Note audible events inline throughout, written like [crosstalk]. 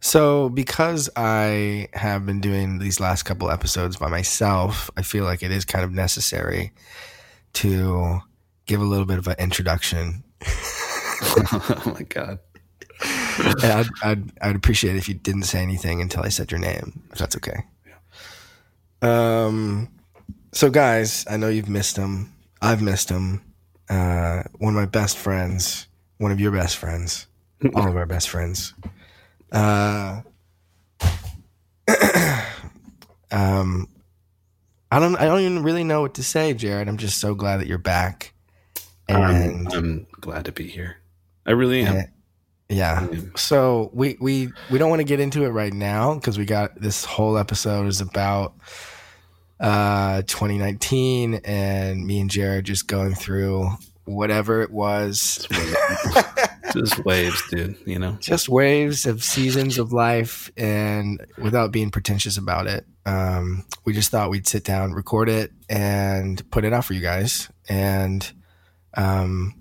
So, because I have been doing these last couple episodes by myself, I feel like it is kind of necessary to give a little bit of an introduction. [laughs] oh my god. I'd, I'd, I'd appreciate it if you didn't say anything until I said your name, if that's okay. Um, so guys, I know you've missed him. I've missed him. Uh, one of my best friends, one of your best friends, all of our best friends. Uh, [clears throat] um, I don't, I don't even really know what to say, Jared. I'm just so glad that you're back. I'm, I'm glad to be here. I really am. Yeah. So we we we don't want to get into it right now because we got this whole episode is about uh 2019 and me and Jared just going through whatever it was. [laughs] Just waves, dude, you know. just waves of seasons of life and without being pretentious about it. Um we just thought we'd sit down, record it and put it out for you guys. And um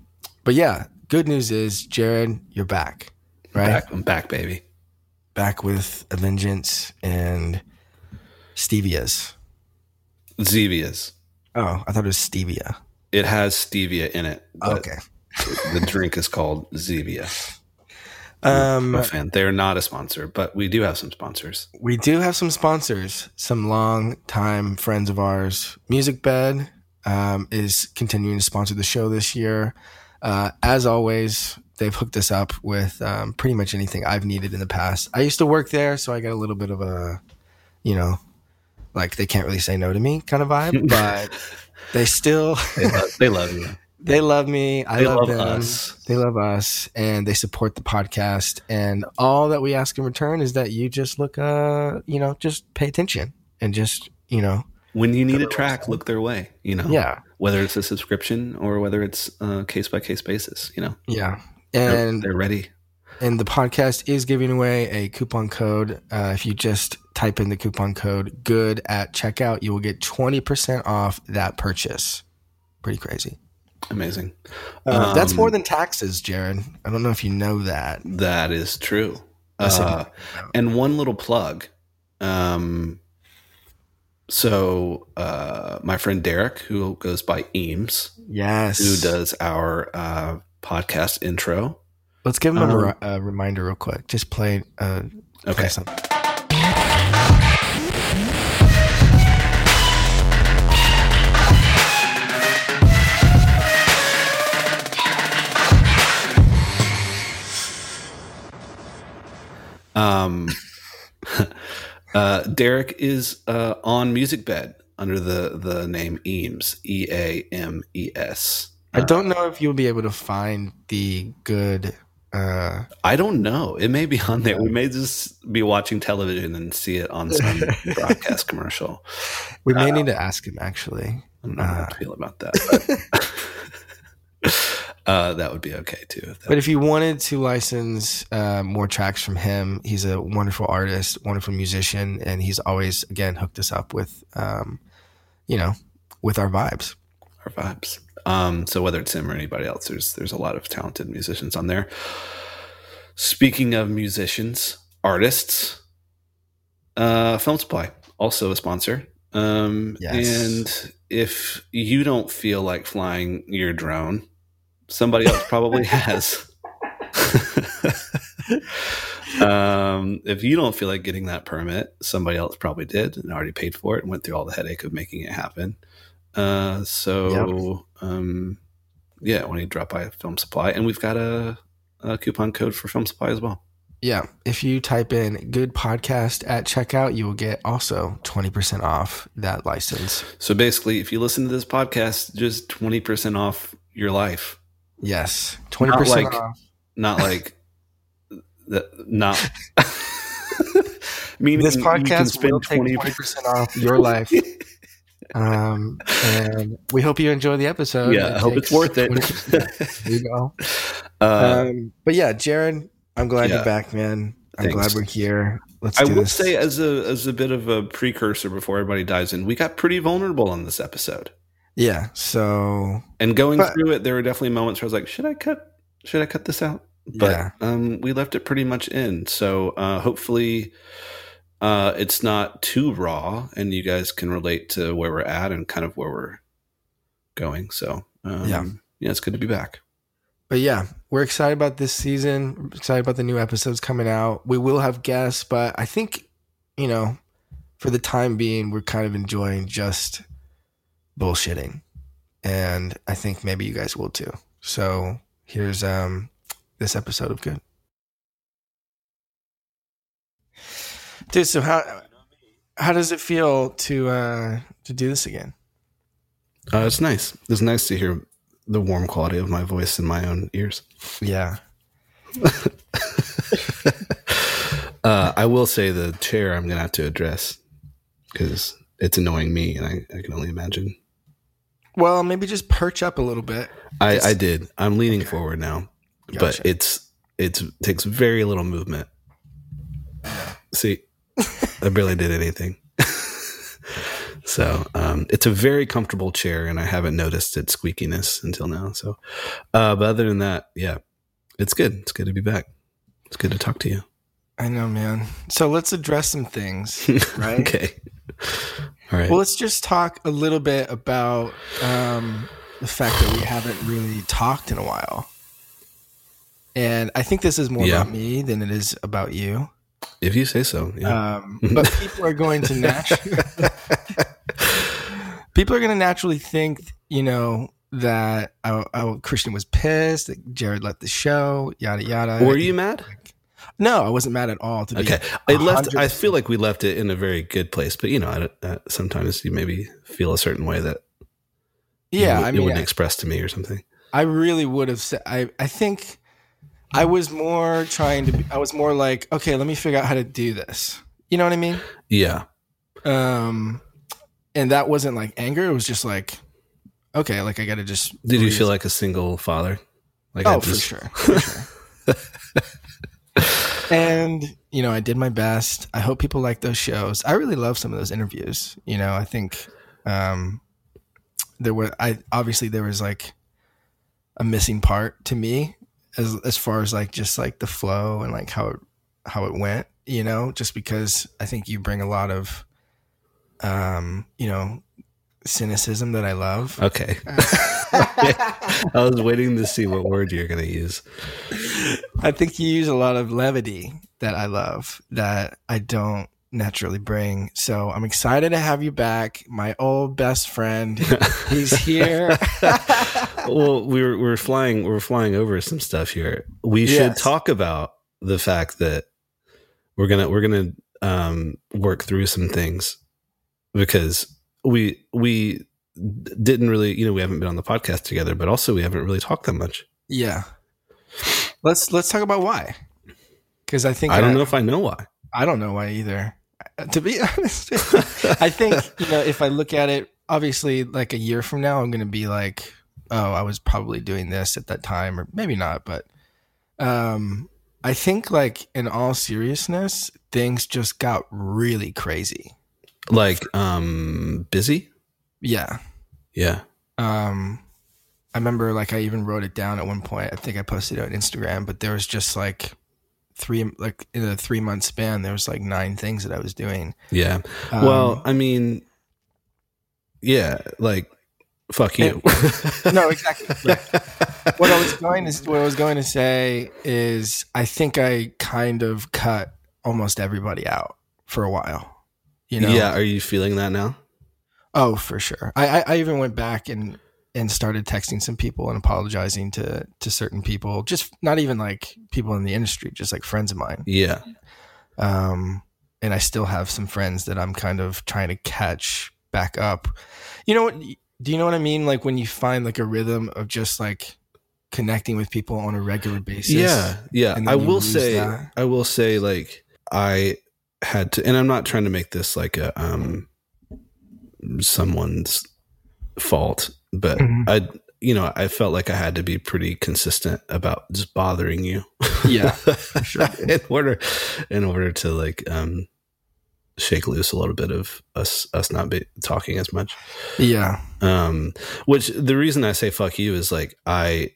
but yeah, good news is Jared, you're back. Right? Back, I'm back, baby. back with a vengeance and stevias. Zevia's. Oh, I thought it was stevia. It has stevia in it. Okay. The drink is called Zevia. Um, I'm a fan. They're not a sponsor, but we do have some sponsors. we do have some sponsors, some long time friends of ours. Music Bed um, is continuing to sponsor the show this year. Uh, as always, they've hooked us up with um, pretty much anything I've needed in the past. I used to work there, so I got a little bit of a, you know, like they can't really say no to me kind of vibe, [laughs] but they still They love, they love you. They love me. I They love, love them. us. They love us, and they support the podcast. And all that we ask in return is that you just look, uh, you know, just pay attention and just, you know, When you need a track, look their way. You know, yeah, whether it's a subscription or whether it's a case by case basis. You know, yeah. They're- And they're ready. and the podcast is giving away a coupon code. Uh, if you just type in the coupon code "good" at checkout, you will get twenty percent off that purchase. Pretty crazy. Amazing. Uh, that's Um, more than taxes, Jared. I don't know if you know that. That is true. Uh, and one little plug. Um, so uh, my friend Derek, who goes by Eames, Yes. who does our uh, podcast intro. Let's give him a, Um, re- a reminder real quick. Just play. Uh, play Okay. something. Um, [laughs] uh, Derek is uh, on Music Bed under the the name Eames, E A M E S. I don't know if you'll be able to find the good. Uh, I don't know. It may be on there. We may just be watching television and see it on some [laughs] broadcast commercial. we may need to ask him actually. I don't know how I feel about that. [laughs] Uh, that would be okay too. If But if you wanted to license uh, more tracks from him, he's a wonderful artist, wonderful musician, and he's always again hooked us up with, um, you know, with our vibes. our vibes. Um, so whether it's him or anybody else, there's there's a lot of talented musicians on there. Speaking of musicians, artists, uh, Film Supply also a sponsor. Um, Yes. And if you don't feel like flying your drone, somebody else probably [laughs] has. [laughs] um, if you don't feel like getting that permit, somebody else probably did and already paid for it and went through all the headache of making it happen. Uh, so um, yeah, when you drop by Film Supply, and we've got a, a coupon code for Film Supply as well. Yeah, if you type in "good podcast" at checkout, you will get also twenty percent off that license. So basically, if you listen to this podcast, just twenty percent off your life. Yes, twenty percent like- off. Not like that. Not [laughs] meaning This you can podcast spend will take twenty. percent off [laughs] your life. Um, and we hope you enjoy the episode. Yeah, I hope it's worth it. There you go. [laughs] Uh, um, but yeah, Jared, I'm glad yeah. you're back, man. I'm Thanks. glad we're here. Let's I will this. say, as a as a bit of a precursor before everybody dives in, we got pretty vulnerable on this episode. Yeah. So And going But- through it, there were definitely moments where I was like, "Should I cut? Should I cut this out?" but yeah. um, we left it pretty much in. So uh, hopefully, uh, it's not too raw, and you guys can relate to where we're at and kind of where we're going. So um, yeah, yeah, it's good to be back. But yeah, we're excited about this season. We're excited about the new episodes coming out. We will have guests, but I think you know, for the time being, we're kind of enjoying just bullshitting, and I think maybe you guys will too. So here's um this episode of Good. Dude, so how how does it feel to uh to do this again? Uh, it's nice. It's nice to hear the warm quality of my voice in my own ears. Yeah. [laughs] uh, I will say the chair I'm gonna have to address because it's annoying me, and I, I, can only imagine. Well, maybe just perch up a little bit. I, I did. I'm leaning okay. forward now, gotcha. but it's it's takes very little movement. See, I barely did anything. [laughs] so um, it's a very comfortable chair, and I haven't noticed its squeakiness until now. So, uh, but other than that, yeah, it's good. It's good to be back. It's good to talk to you. I know, man. So let's address some things, [laughs] right? okay. All right. Well, let's just talk a little bit about um, the fact that we haven't really talked in a while. And I think this is more yeah. about me than it is about you. If you say so. Yeah. Um, but [laughs] people are going to naturally [laughs] people are going to naturally think, you know, that oh, oh, Christian was pissed that Jared left the show, yada yada. Were you mad? No, I wasn't mad at all. To okay, I left. I feel like we left it in a very good place, but you know, uh, sometimes you maybe feel a certain way that yeah, you, I mean, wouldn't express to me or something. I really would have said. I I think I was more trying to. Be, I was more like, okay, let me figure out how to do this. You know what I mean? Yeah. Um, and that wasn't like anger. It was just like, okay, like I got to just. Did you feel like a single father? Like oh, just... for sure, for sure. [laughs] [laughs] and you know, I did my best. I hope people like those shows. I really love some of those interviews. You know, I think um, there were. I obviously there was like a missing part to me as as far as like just like the flow and like how it how it went, you know, just because I think you bring a lot of um, you know, cynicism that I love. Okay. [laughs] I was waiting to see what word you're going to use. I think you use a lot of levity that I love that I don't naturally bring. So I'm excited to have you back, my old best friend. [laughs] He's here. [laughs] well, we are we are flying we are flying over some stuff here. We yes. should talk about the fact that we're gonna we're gonna um, work through some things because we we didn't really you know we haven't been on the podcast together, but also we haven't really talked that much. Yeah. Let's let's talk about why. Because I think I don't I, know if I know why. I don't know why either. To be [laughs] honest, I think you know if I look at it, obviously, like a year from now, I'm going to be like, oh, I was probably doing this at that time, or maybe not, but um, I think like in all seriousness, things just got really crazy. Like um busy? Yeah. Yeah. Um I remember like I even wrote it down at one point. I think I posted it on Instagram, but there was just like three like in a 3 month span there was like nine things that I was doing. Yeah. Um, well, I mean yeah, like fuck you. And, [laughs] no, exactly. what I was going to what I was going to say is I think I kind of cut almost everybody out for a while. You know? Yeah. Are you feeling that now? Oh, for sure. I, I, I even went back and and started texting some people and apologizing to to certain people. Just not even like people in the industry, just like friends of mine. Yeah. Um, and I still have some friends that I'm kind of trying to catch back up. You know what? Do you know what I mean? Like when you find like a rhythm of just like connecting with people on a regular basis. Yeah, yeah. I will say, that. I will say, like I had to, and I'm not trying to make this like a um someone's fault, but mm-hmm. I, you know, I felt like I had to be pretty consistent about just bothering you. Yeah, sure. [laughs] in order, in order to like um shake loose a little bit of us us not be talking as much. Yeah. Um, which the reason I say fuck you is like I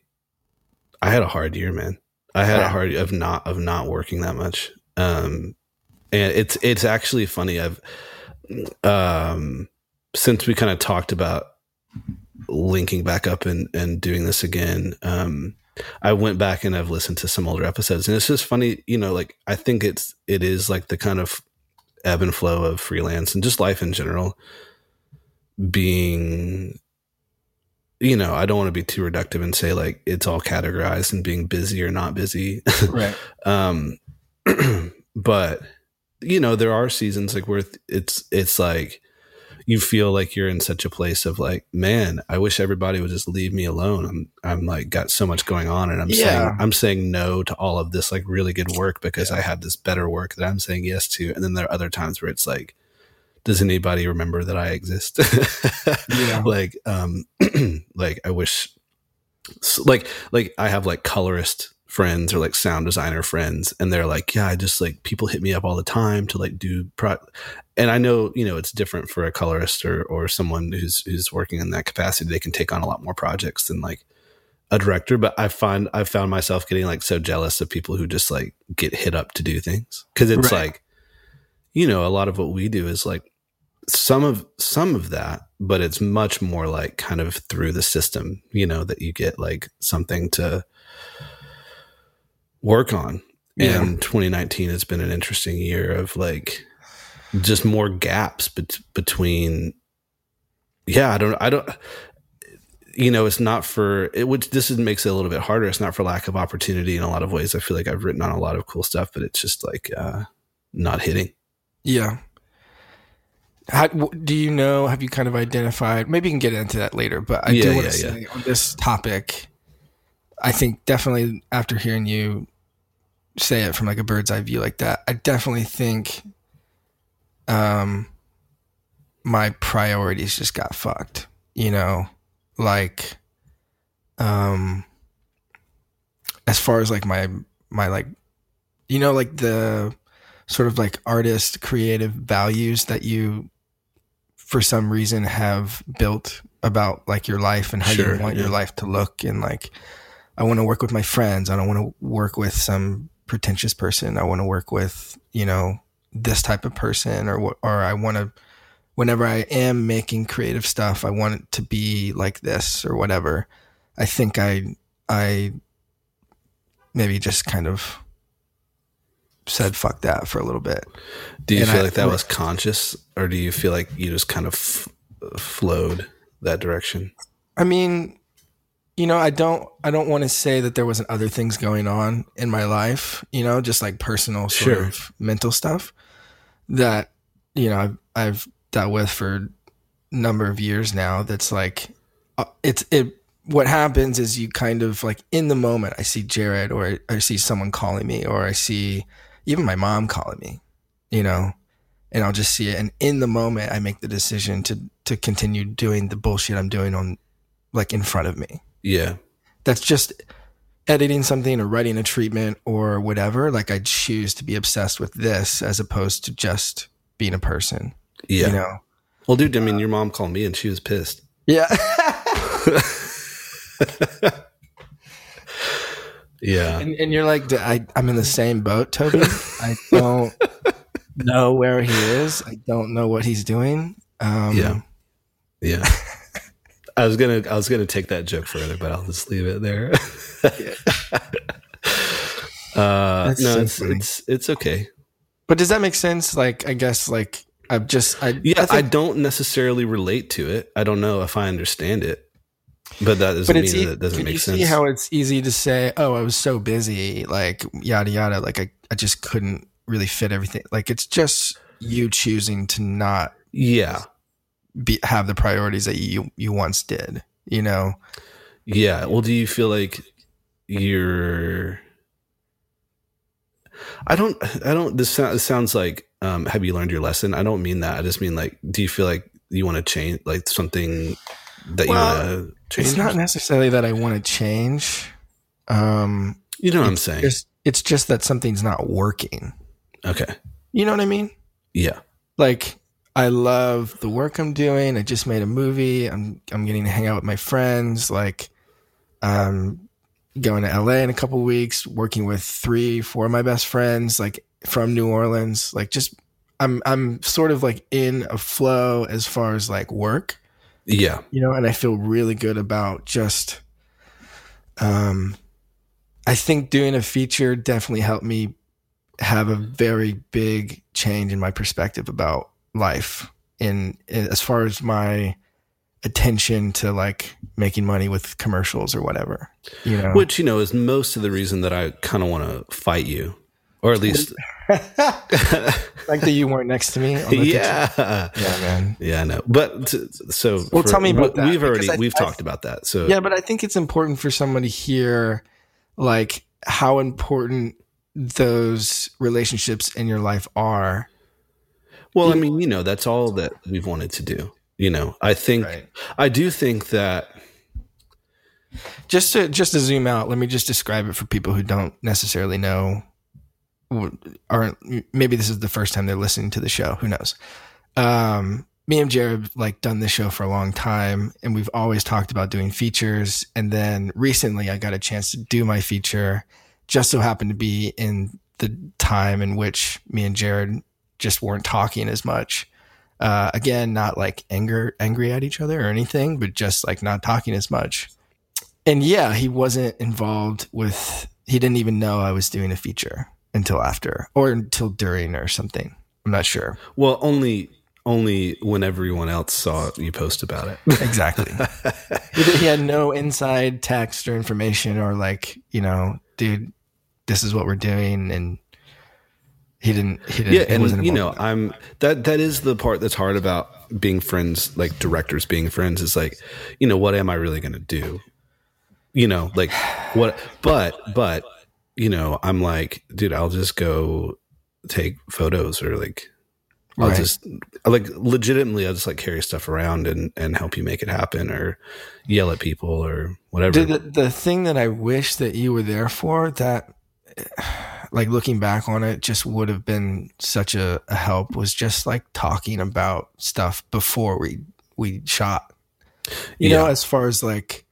I had a hard year, man. I had yeah. a hard of not of not working that much. Um, and it's it's actually funny. I've um since we kind of talked about linking back up and and doing this again. Um, I went back and I've listened to some older episodes, and it's just funny. You know, like I think it's it is like the kind of ebb and flow of freelance and just life in general being you know, I don't want to be too reductive and say like it's all categorized and being busy or not busy. [laughs] Right. um, [clears throat] but you know, there are seasons like where it's it's like you feel like you're in such a place of like, man, I wish everybody would just leave me alone. I'm I'm like got so much going on and I'm yeah. saying I'm saying no to all of this like really good work because yeah. I had this better work that I'm saying yes to. And then there are other times where it's like does anybody remember that I exist? [laughs] yeah. Like, um, [clears throat] like I wish, like, like I have like colorist friends or like sound designer friends, and they're like, yeah, I just like people hit me up all the time to like do pro, and I know you know it's different for a colorist or or someone who's who's working in that capacity. They can take on a lot more projects than like a director, but I find I've found myself getting like so jealous of people who just like get hit up to do things because it's right. like, you know, a lot of what we do is like some of some of that but it's much more like kind of through the system you know that you get like something to work on yeah. and 2019 has been an interesting year of like just more gaps bet- between yeah i don't i don't you know it's not for it which this is, makes it a little bit harder it's not for lack of opportunity in a lot of ways i feel like i've written on a lot of cool stuff but it's just like uh not hitting yeah how, do you know? Have you kind of identified? Maybe you can get into that later, but I yeah, do want to yeah, say yeah. on this topic, I think definitely after hearing you say it from like a bird's eye view like that, I definitely think, um, my priorities just got fucked. You know, like, um, as far as like my my like, you know, like the sort of like artist creative values that you for some reason have built about like your life and how sure, you want yeah. your life to look and like I want to work with my friends. I don't want to work with some pretentious person. I want to work with, you know, this type of person or or I want to whenever I am making creative stuff, I want it to be like this or whatever. I think I I maybe just kind of said fuck that for a little bit. Do you and feel I, like that was conscious, or do you feel like you just kind of f- flowed that direction? I mean, you know, I don't, I don't want to say that there wasn't other things going on in my life. You know, just like personal sort sure. of mental stuff that you know I've I've dealt with for a number of years now. That's like, uh, it's it. What happens is you kind of like in the moment. I see Jared, or I, I see someone calling me, or I see even my mom calling me, you know, and I'll just see it. And in the moment, I make the decision to to continue doing the bullshit I'm doing on, like in front of me. Yeah, that's just editing something or writing a treatment or whatever. Like I choose to be obsessed with this as opposed to just being a person. Yeah, you know. Well, dude, I mean, your mom called me and she was pissed. Yeah. [laughs] Yeah. And, and you're like, I, I'm in the same boat, Toby. I don't [laughs] know where he is. I don't know what he's doing. Um, yeah. Yeah. I was gonna I was gonna take that joke further, but I'll just leave it there. [laughs] uh, no, so it's it's it's okay. But does that make sense? Like, I guess, like I've just I yeah, I, think, I don't necessarily relate to it. I don't know if I understand it. But that doesn't but mean e- that doesn't can make you sense. See how it's easy to say, "Oh, I was so busy," like yada yada. Like I, I just couldn't really fit everything. Like it's just you choosing to not, yeah, be, have the priorities that you you once did. You know. Yeah. Well, do you feel like you're? I don't. I don't. This, this sounds like. Um, have you learned your lesson? I don't mean that. I just mean like, do you feel like you want to change, like something that well, you want to change? It's not necessarily that I want to change. Um, you know what I'm saying? Just, it's just that something's not working. Okay. You know what I mean? Yeah. Like I love the work I'm doing. I just made a movie. I'm I'm getting to hang out with my friends. Like, um, going to LA in a couple weeks, working with three, four of my best friends, like from New Orleans. Like just I'm I'm sort of like in a flow as far as like work. Yeah. You know, and I feel really good about just um I think doing a feature definitely helped me have a very big change in my perspective about life in, in as far as my attention to like making money with commercials or whatever you know? Which you know is most of the reason that i kind of want to fight you or at least [laughs] like that you weren't next to me yeah. Yeah man. Yeah i know. But t- so well for, tell me about that we've already I, we've I, talked about that so yeah but i think it's important for someone to hear like how important those relationships in your life are well i mean you know that's all that we've wanted to do you know, I think right. I do think that just to just to zoom out, let me just describe it for people who don't necessarily know or maybe this is the first time they're listening to the show, who knows. Um, me and Jared like done this show for a long time and we've always talked about doing features and then recently I got a chance to do my feature just so happened to be in the time in which me and Jared just weren't talking as much. Uh, again, not like anger, angry at each other or anything, but just like not talking as much. And yeah, he wasn't involved with, he didn't even know I was doing a feature until after or until during or something. I'm not sure. Well, only only when everyone else saw it, you post about it. [laughs] exactly. he, he, had no inside text or information or like, you know, dude, this is what we're doing and he didn't. He didn't. Yeah, and you know, I'm that. That is the part that's hard about being friends, like directors being friends. Is like, you know, what am I really going to do? You know, like what? But but you know, I'm like, dude, I'll just go take photos or like I'll right. just like legitimately I'll just like carry stuff around and and help you make it happen or yell at people or whatever. The, the thing that I wish that you were there for that like looking back on it just would have been such a, a help was just like talking about stuff before we we shot. You yeah. know as far as like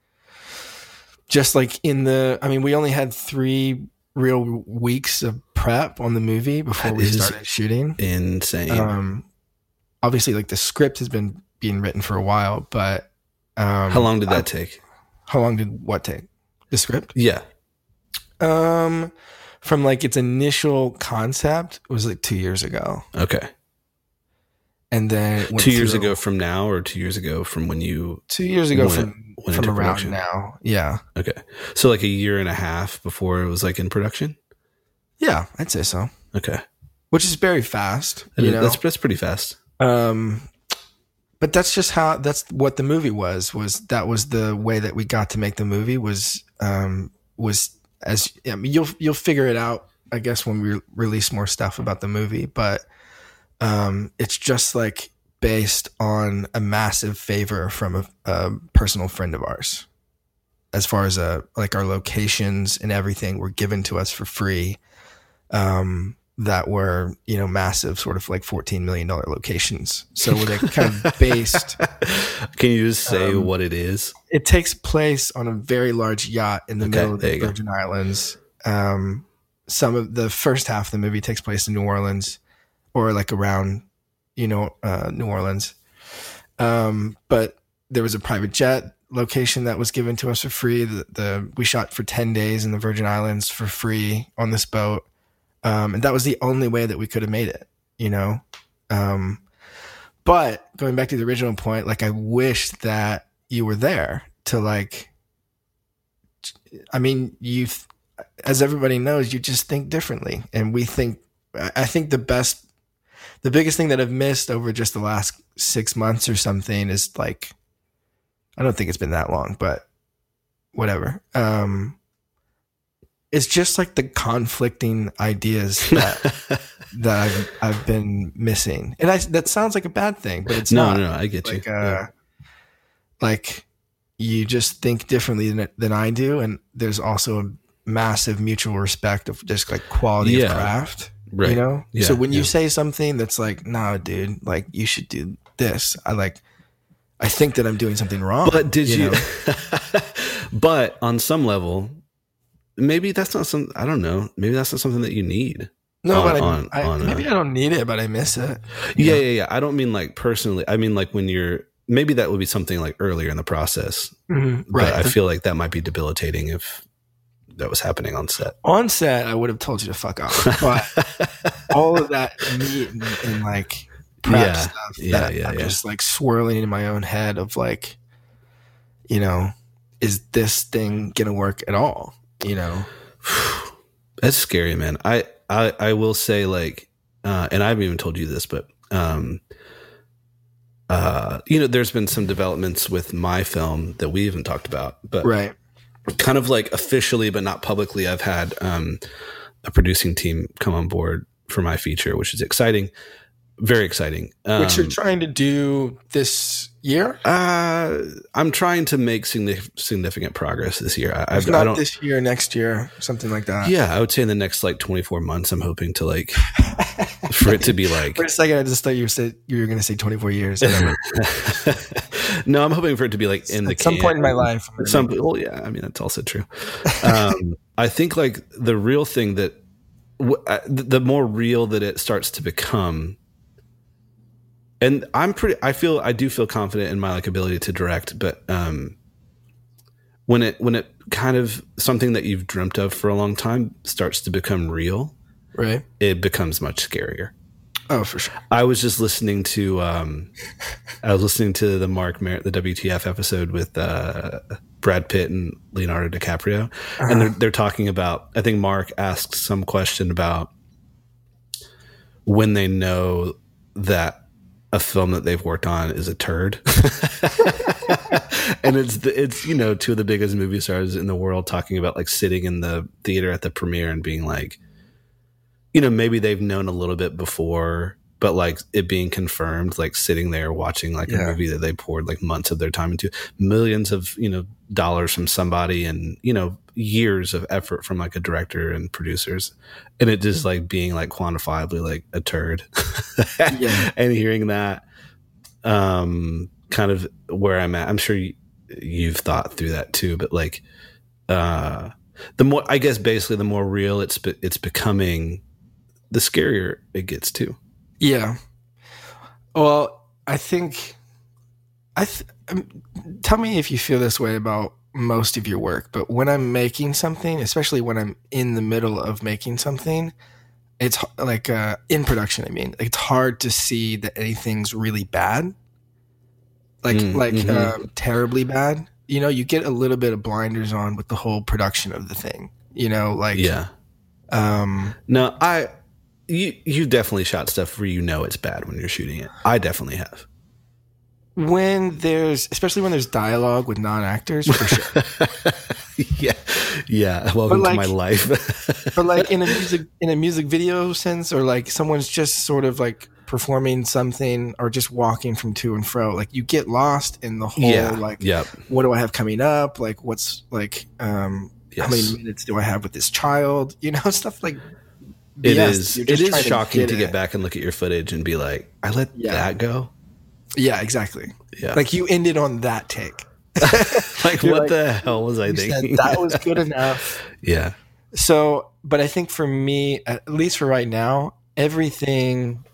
just like in the i mean we only had three real weeks of prep on the movie before that we started shooting. insane. Um obviously like the script has been being written for a while but um how long did that I, take? How long did what take? The script? Yeah. Um from like its initial concept was like two years ago. Okay. And then two years ago from now, or two years ago from when you two years ago went, from went from around now. Yeah. Okay. So like a year and a half before it was like in production. Yeah, I'd say so. Okay. Which is very fast. You know? That's that's pretty fast. Um, but that's just how that's what the movie was. Was that was the way that we got to make the movie was um was as I mean, you'll you'll figure it out, I guess, when we release more stuff about the movie. But um, it's just like based on a massive favor from a, a personal friend of ours. As far as uh, like our locations and everything were given to us for free. Um, that were you know massive sort of like 14 million dollar locations. So were they kind of [laughs] based can you just say um, what it is? it takes place on a very large yacht in the okay, middle of the virgin go. islands. Um, some of the first half of the movie takes place in new orleans or like around you know uh, new orleans. Um, but there was a private jet location that was given to us for free. The, the we shot for 10 days in the virgin islands for free on this boat um, and that was the only way that we could have made it, you know? Um, but going back to the original point, like I wish that you were there to like, I mean, you, as everybody knows, you just think differently. And we think, I think the best, the biggest thing that I've missed over just the last six months or something is like, I don't think it's been that long, but whatever. Um, it's just like the conflicting ideas that [laughs] that I've, I've been missing, and I that sounds like a bad thing, but it's no, not. No, no, I get like, you. Uh, yeah. Like you just think differently than than I do, and there's also a massive mutual respect of just like quality yeah. of craft. Right. You know. Yeah, so when you say something that's like, "Nah, dude, like you should do this," I like. I think that I'm doing something wrong. But did you? you know? [laughs] but on some level, maybe that's not some. I don't know. Maybe that's not something that you need. No, on- but I, on- I, on, maybe I don't need it, but I miss it. Yeah, yeah, yeah. I don't mean like personally. I mean like when you're maybe that would be something like earlier in the process. Mhm. But Right. I feel like that might be debilitating if that was happening on set. On set, I would have told you to fuck off. But [laughs] all of that meat and, and like prep Yeah, stuff yeah, that yeah, I'm yeah. just like swirling in my own head of like, you know, is this thing gonna work at all? You know? That's scary, man. I I I will say like, uh, and I haven't even told you this, but um, uh, you know, there's been some developments with my film that we haven't talked about, but Right. kind of like officially, but not publicly. I've had um, a producing team come on board for my feature, which is exciting, very exciting. Um, Which you're trying to do this year? uh, I'm trying to make significant progress this year. I, If I've- I not this year, next year, something like that. yeah, I would say in the next like 24 months, I'm hoping to like [laughs] for it to be like For a second, I just thought you said you were going to say 24 years. [laughs] And I'm like, no, I'm hoping for it to be like in the some can. point in my life, Some, well, yeah, I mean that's also true. Um, I think like the real thing that w- the more real that it starts to become, and I'm pretty. I feel I do feel confident in my like ability to direct, but um, when it when it kind of something that you've dreamt of for a long time starts to become real, right? it becomes much scarier. Oh, for sure. I was just listening to um, I was listening to the Marc the WTF episode with uh, Brad Pitt and Leonardo DiCaprio, and they're they're talking about. I think Marc asked some question about when they know that a film that they've worked on is a turd, [laughs] and it's the, it's you know two of the biggest movie stars in the world talking about like sitting in the theater at the premiere and being like you know, maybe they've known a little bit before, but like it being confirmed, like sitting there watching like a movie that they poured like months of their time into, millions of, you know, dollars from somebody and, you know, years of effort from like a director and producers. And it just like being like quantifiably like a turd. [laughs] Yeah. and hearing that, um, kind of where I'm at, I'm sure you, you've thought through that too, but like, uh, the more I guess basically the more real it's it's becoming, the scarier it gets too. Yeah. Well, I think I th- um, tell me if you feel this way about most of your work, but when I'm making something, especially when I'm in the middle of making something, it's like uh, in production. I mean, it's hard to see that anything's really bad, like Mm, like mhm. um, terribly bad. You know, you get a little bit of blinders on with the whole production of the thing. You know, like Yeah. um, No, I you you definitely shot stuff where you know it's bad when you're shooting it. I definitely have. when there's especially when there's dialogue with non-actors for sure [laughs] yeah. Yeah. Welcome But, to my life. [laughs] but like in a music in a music video sense or like someone's just sort of like performing something or just walking from to and fro like you get lost in the whole yeah. like yep. what do i have coming up like what's like um how many minutes do i have with this child you know [laughs] stuff like It is. It is shocking to it. get back and look at your footage and be like, I let Yeah. that go. yeah exactly Yeah. like you ended on that take [laughs] like what like- the hell was I thinking? that was good [laughs] enough yeah. So, but I think for me, at least for right now, everything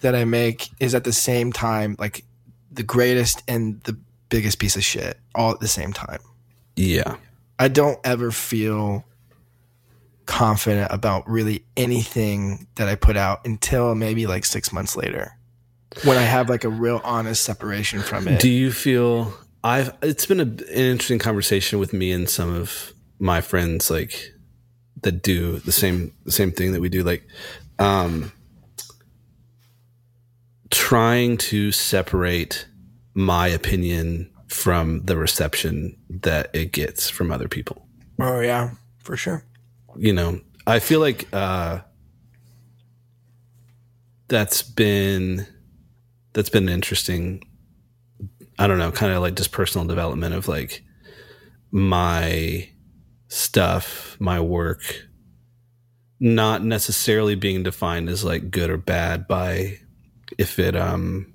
that I make is at the same time like the greatest and the biggest piece of shit all at the same time. Yeah. I don't ever feel confident about really anything that I put out until maybe like six months later when I have like a real honest separation from it. Do you feel I've it's been a, an interesting conversation with me and some of my friends like that do the same the same thing that we do like um trying to separate my opinion from the reception that it gets from other people. oh, yeah, for sure. You know, I feel like uh that's been that's been interesting I don't know, kind of like just personal development of like my stuff, my work, not necessarily being defined as like good or bad by if it, um,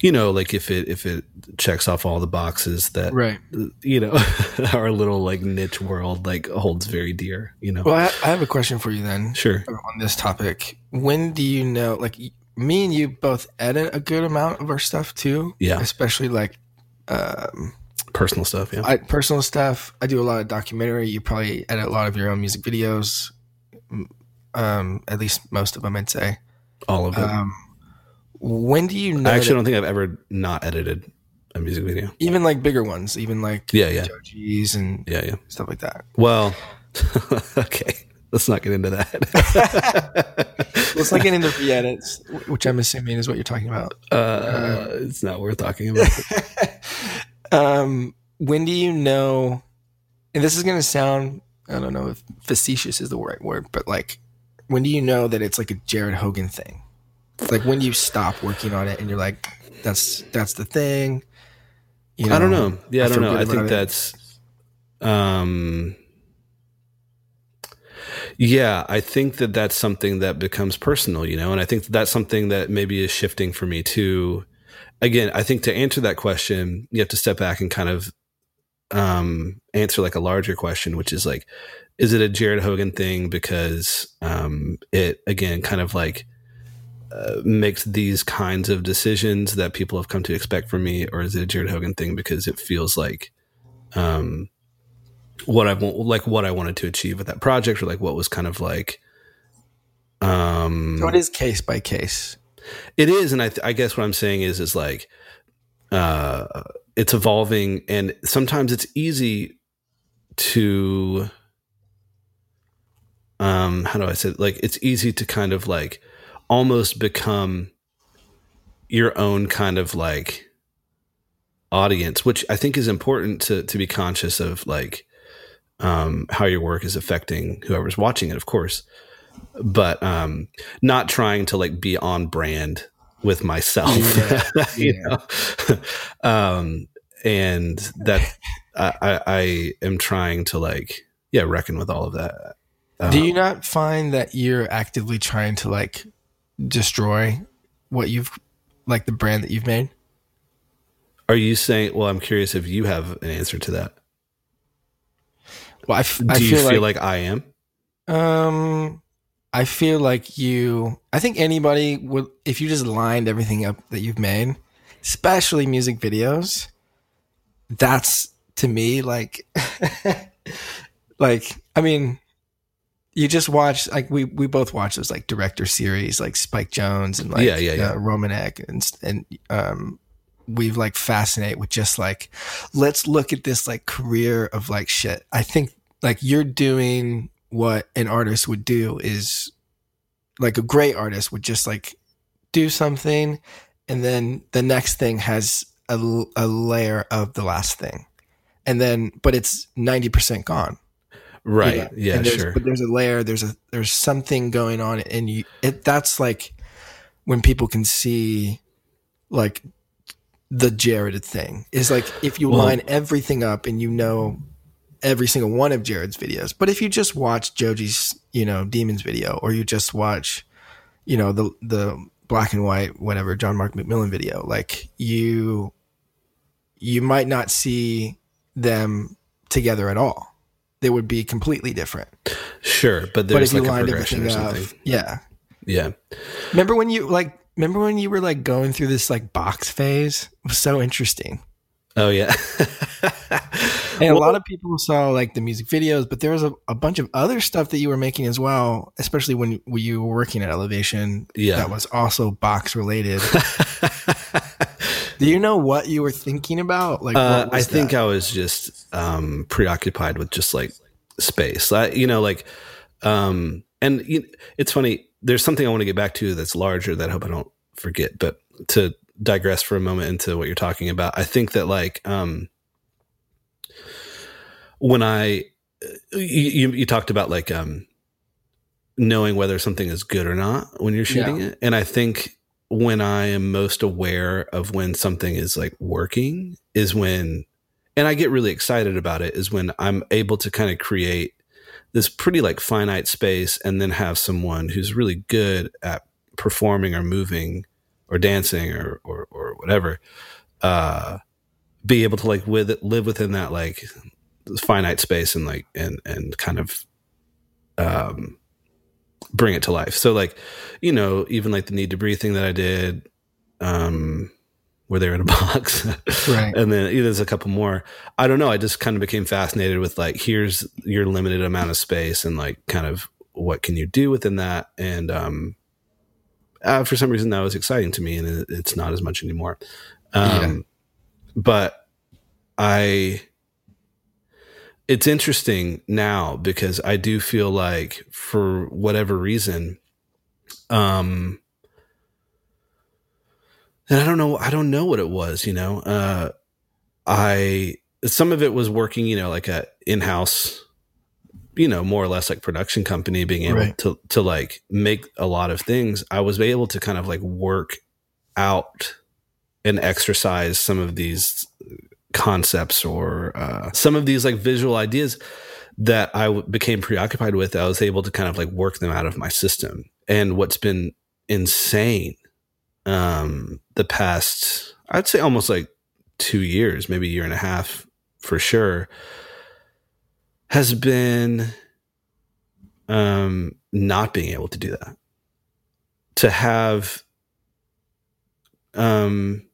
you know, like if it if it checks off all the boxes that right, you know, [laughs] our little like niche world like holds very dear. You know. Well, I, I have a question for you then. Sure. On this topic, when do you know? Like me and you both edit a good amount of our stuff too. Yeah. Especially like um, personal stuff. Yeah. I, personal stuff. I do a lot of documentary. You probably edit a lot of your own music videos. Um, at least most of them, I'd say. All of them. Um, when do you know? I actually that, don't think I've ever not edited a music video. Even like bigger ones, even like yeah, yeah, Joji's and yeah, yeah, stuff like that. Well, [laughs] okay, let's not get into that. [laughs] let's not get into re-edits, which I'm assuming is what you're talking about. Uh, uh, it's not worth talking about. [laughs] um, when do you know? And this is going to sound, I don't know if facetious is the right word, but like, when do you know that it's like a Jared Hogan thing? Like when you stop working on it and you're like, that's that's the thing. You know, I don't know. Yeah, I, I don't know. I think that's um yeah, I think that that's something that becomes personal, you know, and I think that that's something that maybe is shifting for me too. Again, I think to answer that question, you have to step back and kind of um, answer like a larger question, which is like, is it a Jared Hogan thing because um, it again kind of like uh, makes these kinds of decisions that people have come to expect from me, or is it a Jared Hogan thing because it feels like um, what I want, like what I wanted to achieve with that project, or like what was kind of like. Um, so it is case by case. It is, and I, th- I guess what I'm saying is, is like, uh, it's evolving, and sometimes it's easy to, um, how do I say, it? like, it's easy to kind of like almost become your own kind of like audience, which I think is important to to be conscious of like um, how your work is affecting whoever's watching it, of course, but um, not trying to like be on brand with myself, yeah. [laughs] you know. um, and that [laughs] I, I am trying to like yeah reckon with all of that. Um, Do you not find that you're actively trying to like destroy what you've like the brand that you've made? Are you saying? Well, I'm curious if you have an answer to that. Well, I f- do I you feel, feel like, like, I am? Um, I feel like you. I think anybody would, if you just lined everything up that you've made, especially music videos. That's to me like, [laughs] like I mean, you just watch like we we both watch those like director series like Spike Jonze and like yeah, yeah, yeah. Uh, Romanek and and um we've like fascinate with just like let's look at this like career of like shit. I think like you're doing what an artist would do is like a great artist would just like do something and then the next thing has a, a layer of the last thing and then but it's 90% gone Right. Yeah, yeah sure. But there's a layer, there's a there's something going on and you it that's like when people can see like the Jared thing. Is like if you well, line everything up and you know every single one of Jared's videos. But if you just watch Joji's, you know, Demons video or you just watch, you know, the the black and white, whatever, John Mark McMillan video, like you you might not see them together at all they would be completely different. Sure, but there's but if like you lined everything up, yeah, yeah. Remember when you like? Remember when you were like going through this like box phase? It was so interesting. Oh yeah. [laughs] and well, a lot of people saw like the music videos, but there was a, a bunch of other stuff that you were making as well, especially when, when you were working at Elevation. Yeah. That was also box related. [laughs] Do you know what you were thinking about? Like, uh, I think that? I was just um, preoccupied with just like space. I, you know, like, um, and you, it's funny. There's something I want to get back to that's larger that I hope I don't forget. But to digress for a moment into what you're talking about, I think that like um, when I you, you talked about like um, knowing whether something is good or not when you're shooting yeah. it, and I think when I am most aware of when something is like working is when, and I get really excited about it, is when I'm able to kind of create this pretty like finite space and then have someone who's really good at performing or moving or dancing or or, or whatever, uh, be able to like with it live within that like finite space and like and and kind of um bring it to life. So like, you know, even like the need to breathe thing that I did, um, where they're in a [laughs] box. right. And then there's a couple more. I don't know. I just kind of became fascinated with like, here's your limited amount of space and like kind of what can you do within that. And, um, uh, for some reason that was exciting to me and it, it's not as much anymore. Um, yeah. but I, it's interesting now because I do feel like for whatever reason, um, and I don't know, I don't know what it was, you know, uh, I, some of it was working, you know, like a in-house, you know, more or less like production company being able right. to, to like make a lot of things. I was able to kind of like work out and exercise some of these concepts or uh, some of these like visual ideas that I w- became preoccupied with. I was able to kind of like work them out of my system. And what's been insane um, the past, I'd say almost like two years, maybe a year and a half for sure, has been um, not being able to do that. To have um,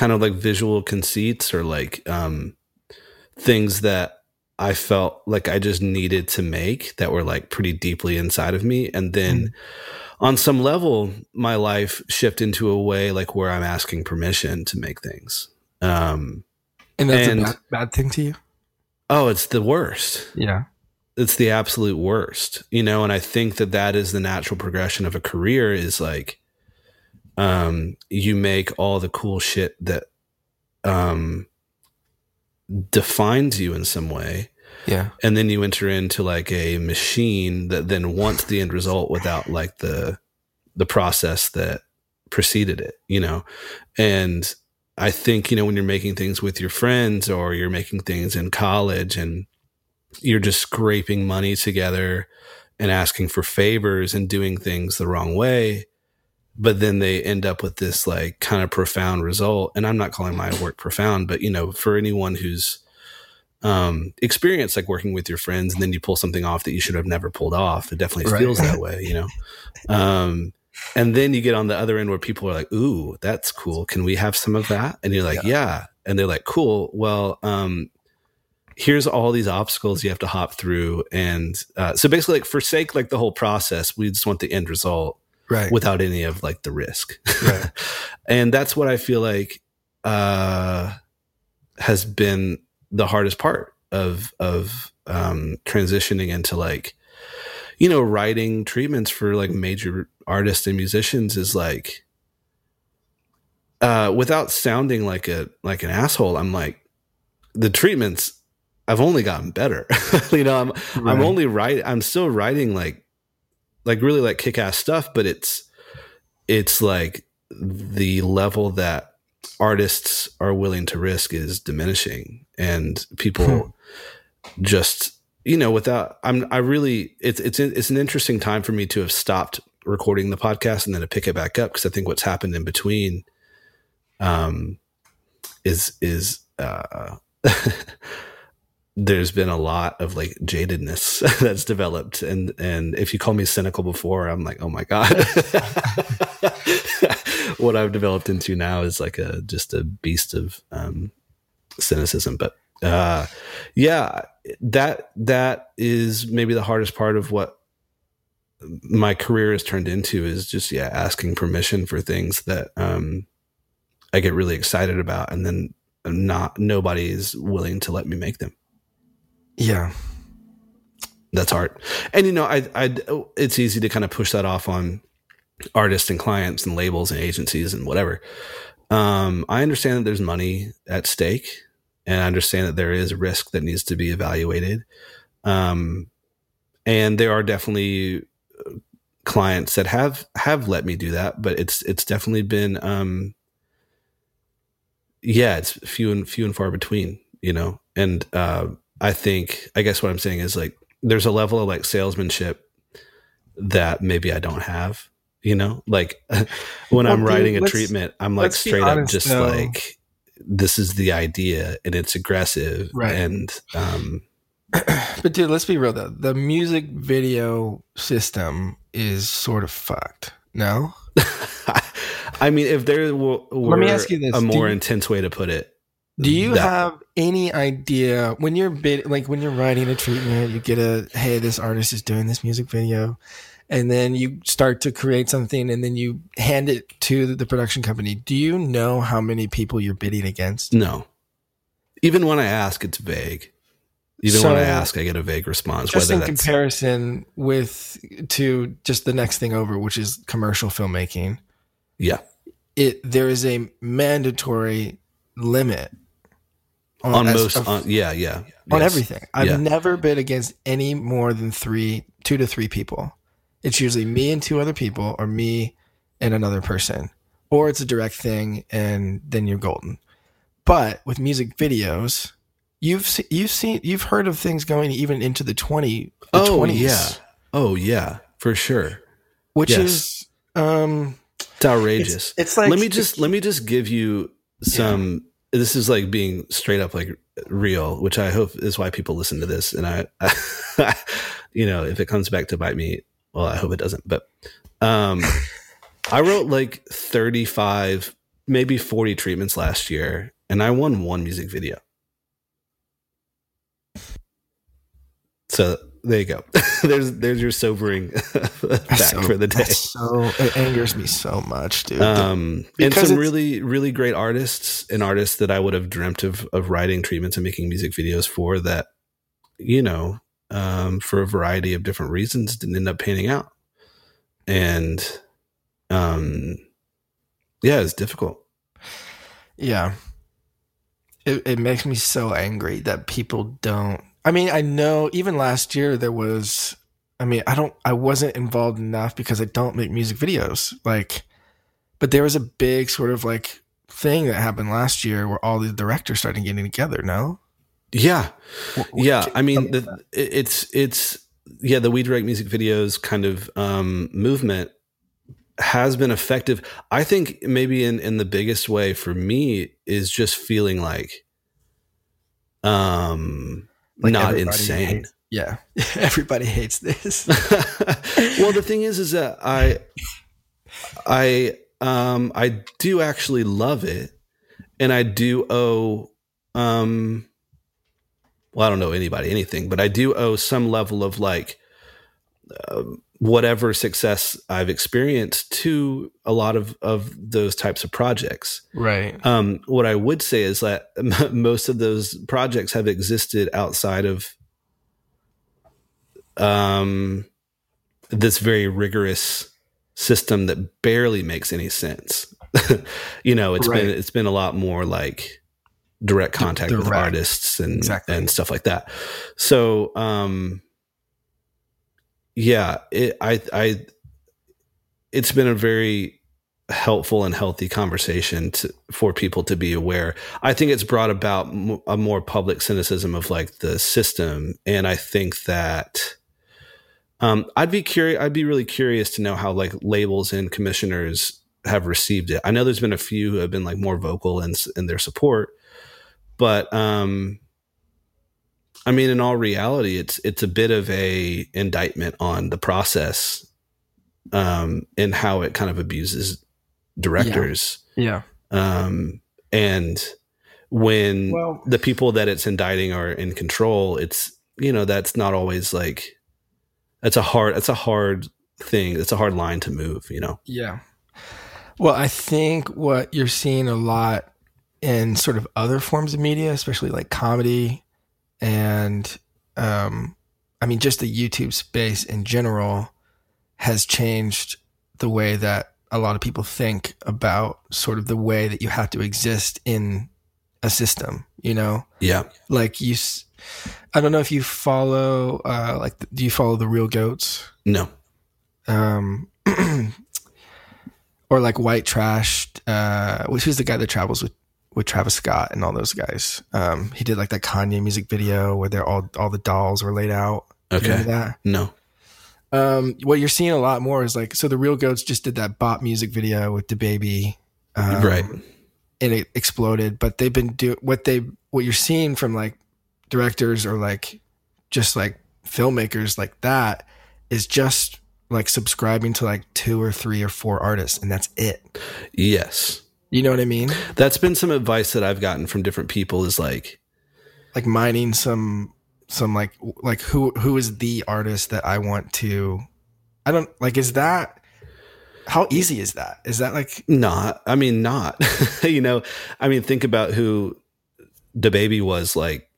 kind of like visual conceits or like um, things that I felt like I just needed to make that were like pretty deeply inside of me. And then mm. on some level, my life shift into a way like where I'm asking permission to make things. Um, and that's and, a bad, bad thing to you? Oh, it's the worst. Yeah. It's the absolute worst, you know, and I think that that is the natural progression of a career is like um, you make all the cool shit that um, defines you in some way. Yeah. And then you enter into like a machine that then wants the end result without like the the process that preceded it, you know. And I think, you know, when you're making things with your friends or you're making things in college and you're just scraping money together and asking for favors and doing things the wrong way, but then they end up with this like kind of profound result. And I'm not calling my work profound, but you know, for anyone who's um, experienced like working with your friends and then you pull something off that you should have never pulled off, it definitely right. feels that [laughs] way, you know? Um, and then you get on the other end where people are like, "Ooh, that's cool. Can we have some of that?" And you're like, "Yeah." yeah. And they're like, "Cool. Well, um, here's all these obstacles you have to hop through." And uh, so basically, like forsake like the whole process. We just want the end result right. without any of like the risk. Right. [laughs] and that's what I feel like uh, has been the hardest part of of um, transitioning into like you know writing treatments for like major artists and musicians is like uh, without sounding like a like an asshole. I'm like the treatments. I've only gotten better. [laughs] you know, I'm right. I'm only writing. I'm still writing like like really like kick ass stuff, but it's it's like the level that artists are willing to risk is diminishing and people hmm. just you know without i'm i really it's it's it's an interesting time for me to have stopped recording the podcast and then to pick it back up because i think what's happened in between um is is uh [laughs] there's been a lot of like jadedness [laughs] that's developed. And and if you call me cynical before i'm like oh my god. [laughs] What i've developed into now is like a just a beast of um cynicism. But uh yeah that that is maybe the hardest part of what my career has turned into is just yeah asking permission for things that um i get really excited about and then not nobody is willing to let me make them yeah. That's art. And you know, I I it's easy to kind of push that off on artists and clients and labels and agencies and whatever. Um, I understand that there's money at stake and I understand that there is risk that needs to be evaluated. Um, and there are definitely uh, clients that have have let me do that, but it's it's definitely been um yeah, it's few and few and far between, you know. And uh I think, I guess what I'm saying is like, there's a level of like salesmanship that maybe I don't have. You know, like [laughs] when well, I'm writing a treatment, I'm like straight honest, up just though. like, this is the idea and it's aggressive. Right. And, um, [clears throat] but dude, let's be real though. The music video system is sort of fucked. No? [laughs] I mean, if there were, Let me ask you this. a more you, intense way to put it, do you that, have any idea when you're bid, like when you're writing a treatment, you get a hey, this artist is doing this music video, and then you start to create something, and then you hand it to the production company. Do you know how many people you're bidding against? No. Even when I ask, it's vague. Even so, when I ask, I get a vague response. Just in comparison with to just the next thing over, which is commercial filmmaking. Yeah, it there is a mandatory limit on, on most. Of, on, yeah, yeah, on yes. everything. I've yeah. never bid against any more than three, two to three people. It's usually me and two other people, or me and another person, or it's a direct thing, and then you're golden. But with music videos, you've se- you've seen you've heard of things going even into the twenty. The oh 20s, yeah, oh yeah, for sure. Which yes. is um, it's outrageous. It's, it's, like let me just let me just give you some this is like being straight up like real, which I hope is why people listen to this. And I, I [laughs] you know, if it comes back to bite me, well, I hope it doesn't. But um, [laughs] I wrote like 35, maybe 40 treatments last year, and I won one music video. So there you go. [laughs] there's there's your sobering [laughs] fact so, for the day. So it angers me so much, dude. Um, and some really really great artists and artists that I would have dreamt of of writing treatments and making music videos for that, you know, um, for a variety of different reasons didn't end up panning out, and um, yeah, it's difficult. Yeah, it it makes me so angry that people don't I mean, I know even last year there was. I mean, I don't. I wasn't involved enough because I don't make music videos. Like, but there was a big sort of like thing that happened last year where all the directors started getting together. No. Yeah, what, what yeah. I mean, the, it's it's yeah. The We Direct music videos kind of um, movement has been effective. I think maybe in in the biggest way for me is just feeling like um like not insane. Hates, yeah, [laughs] everybody hates this. [laughs] well, the thing is, is that I, I, um, I do actually love it, and I do owe, um, well, I don't know anybody anything, but I do owe some level of like. Um, whatever success I've experienced to a lot of, of those types of projects. Right. Um, what I would say is that m- [laughs] most of those projects have existed outside of um, this very rigorous system that barely makes any sense. [laughs] you know, it's right. been it's been a lot more like direct contact direct. with artists and exactly. and stuff like that. So, um, yeah, it, I, I, it's been a very helpful and healthy conversation to, for people to be aware. I think it's brought about a more public cynicism of like the system, and I think that. Um, I'd be curious. I'd be really curious to know how like labels and commissioners have received it. I know there's been a few who have been like more vocal in in their support, but um, I mean, in all reality, it's it's a bit of a indictment on the process, um, and how it kind of abuses directors. Yeah. yeah. Um, and when well, the people that it's indicting are in control, it's you know that's not always like that's a hard that's a hard thing. It's a hard line to move. You know. Yeah. Well, I think what you're seeing a lot in sort of other forms of media, especially like comedy and um, I mean, just the YouTube space in general has changed the way that a lot of people think about sort of the way that you have to exist in a system. You know, yeah, like you. I don't know if you follow, uh, like, do you follow the Reel Goats? No. Um, [clears throat] or like White Trash, uh, which is the guy that travels with with Travis Scott and all those guys. Um, he did like that Kanye music video where they're all all the dolls were laid out. Okay. that? No. Um, what you're seeing a lot more is like so the Reel Goats just did that bop music video with DaBaby, um, right? And it exploded. But they've been do what they what you're seeing from like directors or like just like filmmakers like that is just like subscribing to like two or three or four artists and that's it. Yes. You know what I mean? That's been some advice that I've gotten from different people is like like mining some some like like who who is the artist that I want to I don't like is that how easy is that? Is that like not? I mean, not. [laughs] you know, I mean, think about who DaBaby was like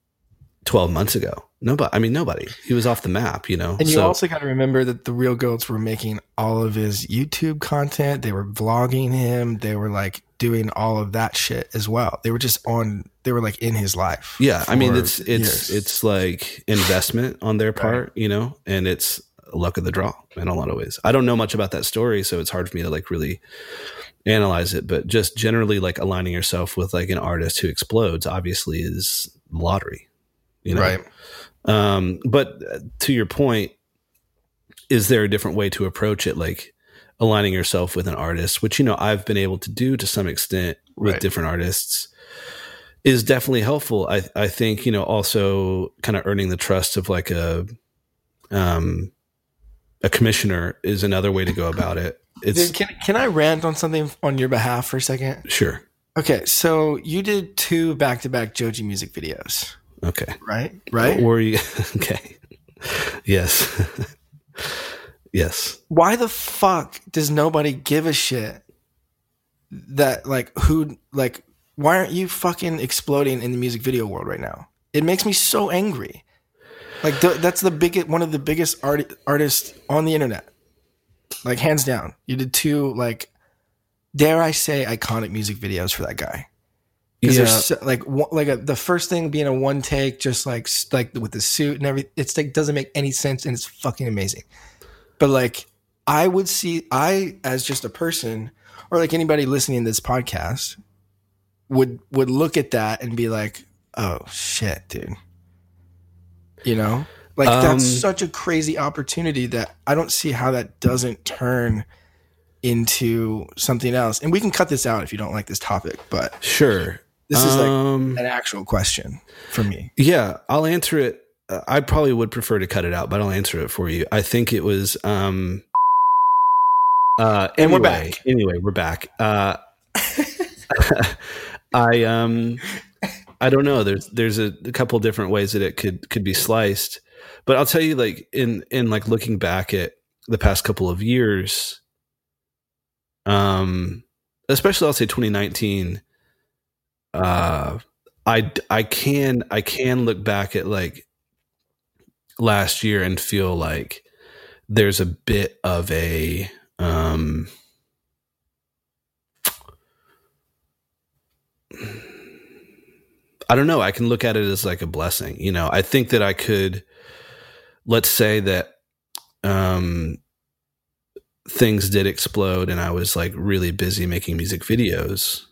12 months ago. Nobody, I mean, nobody. He was off the map, you know. And you so, also got to remember that the Reel Goats were making all of his YouTube content. They were vlogging him. They were like doing all of that shit as well. They were just on. They were like in his life. Yeah, I mean, it's it's years. it's like investment on their part, right. you know, and it's luck of the draw in a lot of ways. I don't know much about that story, so it's hard for me to like really analyze it. But just generally, like aligning yourself with like an artist who explodes, obviously, is lottery. You know, right? Um, but to your point, is there a different way to approach it? Like aligning yourself with an artist, which, you know, I've been able to do to some extent with right. different artists is definitely helpful. I, I think, you know, also kind of earning the trust of like a, um, a commissioner is another way to go about it. It's, can, can I rant on something on your behalf for a second? Sure. Okay. So you did two back to back Joji music videos. Okay. Right? Right? Or you [laughs] okay. Yes. [laughs] yes. Why the fuck does nobody give a shit that like who like why aren't you fucking exploding in the music video world right now? It makes me so angry. Like the, that's the biggest one of the biggest art, artists on the internet. Like hands down. You did two like dare I say iconic music videos for that guy. Because yeah. there's so, like like a, the first thing being a one take, just like like with the suit and everything. It's like doesn't make any sense, and it's fucking amazing. But like, I would see I as just a person, or like anybody listening to this podcast, would would look at that and be like, "Oh shit, dude," you know, like um, that's such a crazy opportunity that I don't see how that doesn't turn into something else. And we can cut this out if you don't like this topic, but sure. This is like um, an actual question for me. Yeah, I'll answer it. I probably would prefer to cut it out, but I'll answer it for you. I think it was. Um, uh, and we're back. Anyway, we're back. Uh, [laughs] I um, I don't know. There's there's a, a couple different ways that it could could be sliced, but I'll tell you, like in in like looking back at the past couple of years, um, especially I'll say 2019 uh, I I can I can look back at like last year and feel like there's a bit of a um I don't know. I can look at it as like a blessing. You know, I think that I could, let's say that um, things did explode and I was like really busy making music videos.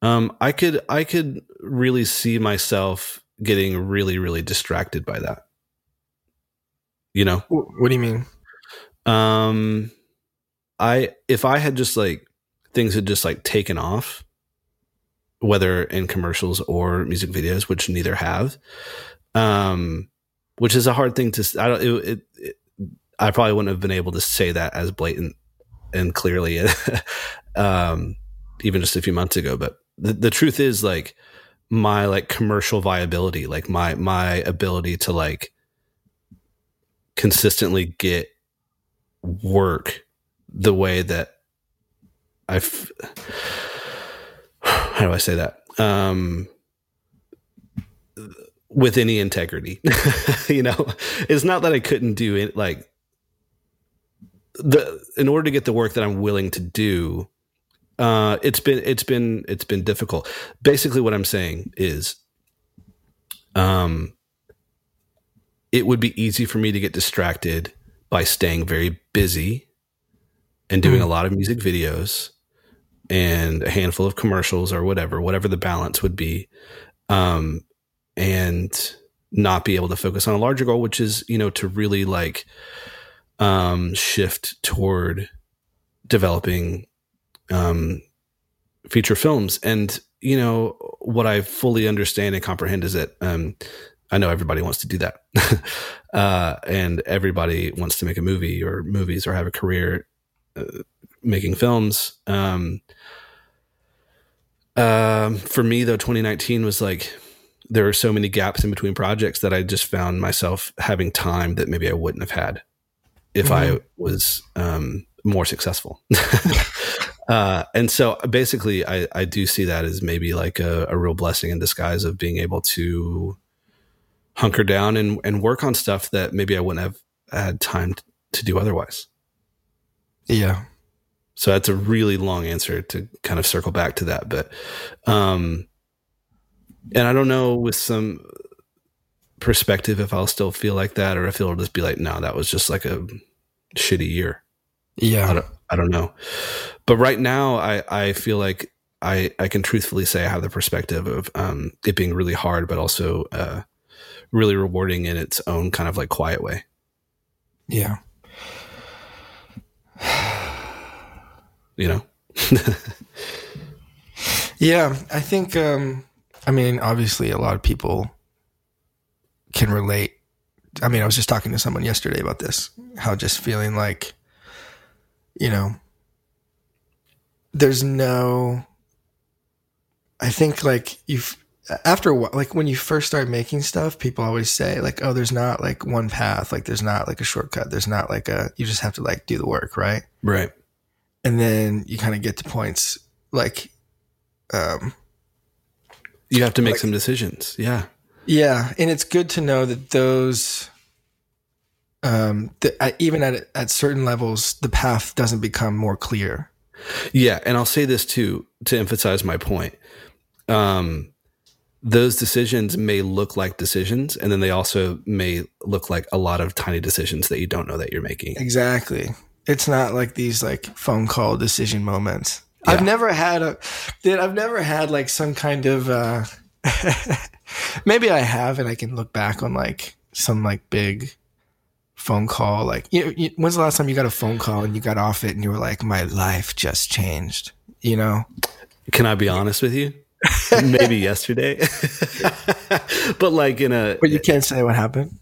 Um, I could I could really see myself getting really really distracted by that. You know, what do you mean? Um, I if I had just like things had just like taken off, whether in commercials or music videos, which neither have, um, which is a hard thing to. I don't. It, it, it, I probably wouldn't have been able to say that as blatant and clearly, [laughs] um, even just a few months ago. But the, the truth is like my like commercial viability, like my my ability to like consistently get work the way that I've [sighs] how do I say that? Um with any integrity. [laughs] you know, it's not that I couldn't do it like the in order to get the work that I'm willing to do, uh, it's been it's been it's been difficult. Basically, what I'm saying is, um, it would be easy for me to get distracted by staying very busy and doing mm. a lot of music videos and a handful of commercials or whatever, whatever the balance would be, um, and not be able to focus on a larger goal, which is you know to really like um, shift toward developing um, feature films. And you know what I fully understand and comprehend is that um, I know everybody wants to do that, [laughs] uh, and everybody wants to make a movie or movies or have a career uh, making films. Um, um, for me, though, 2019 was like there were so many gaps in between projects that I just found myself having time that maybe I wouldn't have had if mm-hmm. I was um, more successful. [laughs] uh, and so basically, I, I do see that as maybe like a, a, real blessing in disguise of being able to hunker down and, and work on stuff that maybe I wouldn't have had time to do otherwise. Yeah. So that's a really long answer to kind of circle back to that. But, um, and I don't know with some perspective if I'll still feel like that or if it'll just be like, no, that was just like a shitty year. Yeah. I don't, I don't know. But right now I, I feel like I, I can truthfully say I have the perspective of um, it being really hard, but also uh, really rewarding in its own kind of like quiet way. Yeah. [sighs] you know? [laughs] yeah. I think, um, I mean, obviously, a lot of people can relate. I mean, I was just talking to someone yesterday about this, how just feeling like, you know, there's no, I think like you've, after a while, like when you first start making stuff, people always say like, oh, there's not like one path. Like there's not like a shortcut. There's not like a, you just have to like do the work. Right. Right. And then you kind of get to points like, um, you have to make like, some decisions. Yeah. Yeah, and it's good to know that those um that even at at certain levels the path doesn't become more clear. Yeah, and I'll say this too to emphasize my point. Um those decisions may look like decisions and then they also may look like a lot of tiny decisions that you don't know that you're making. Exactly. It's not like these like phone call decision moments. Yeah. I've never had a, dude, I've never had like some kind of, uh, [laughs] maybe I have, and I can look back on like some like big phone call. Like, you, you, when's the last time you got a phone call and you got off it and you were like, my life just changed, you know? Can I be honest with you? [laughs] maybe yesterday, [laughs] but like in a, but you can't say what happened.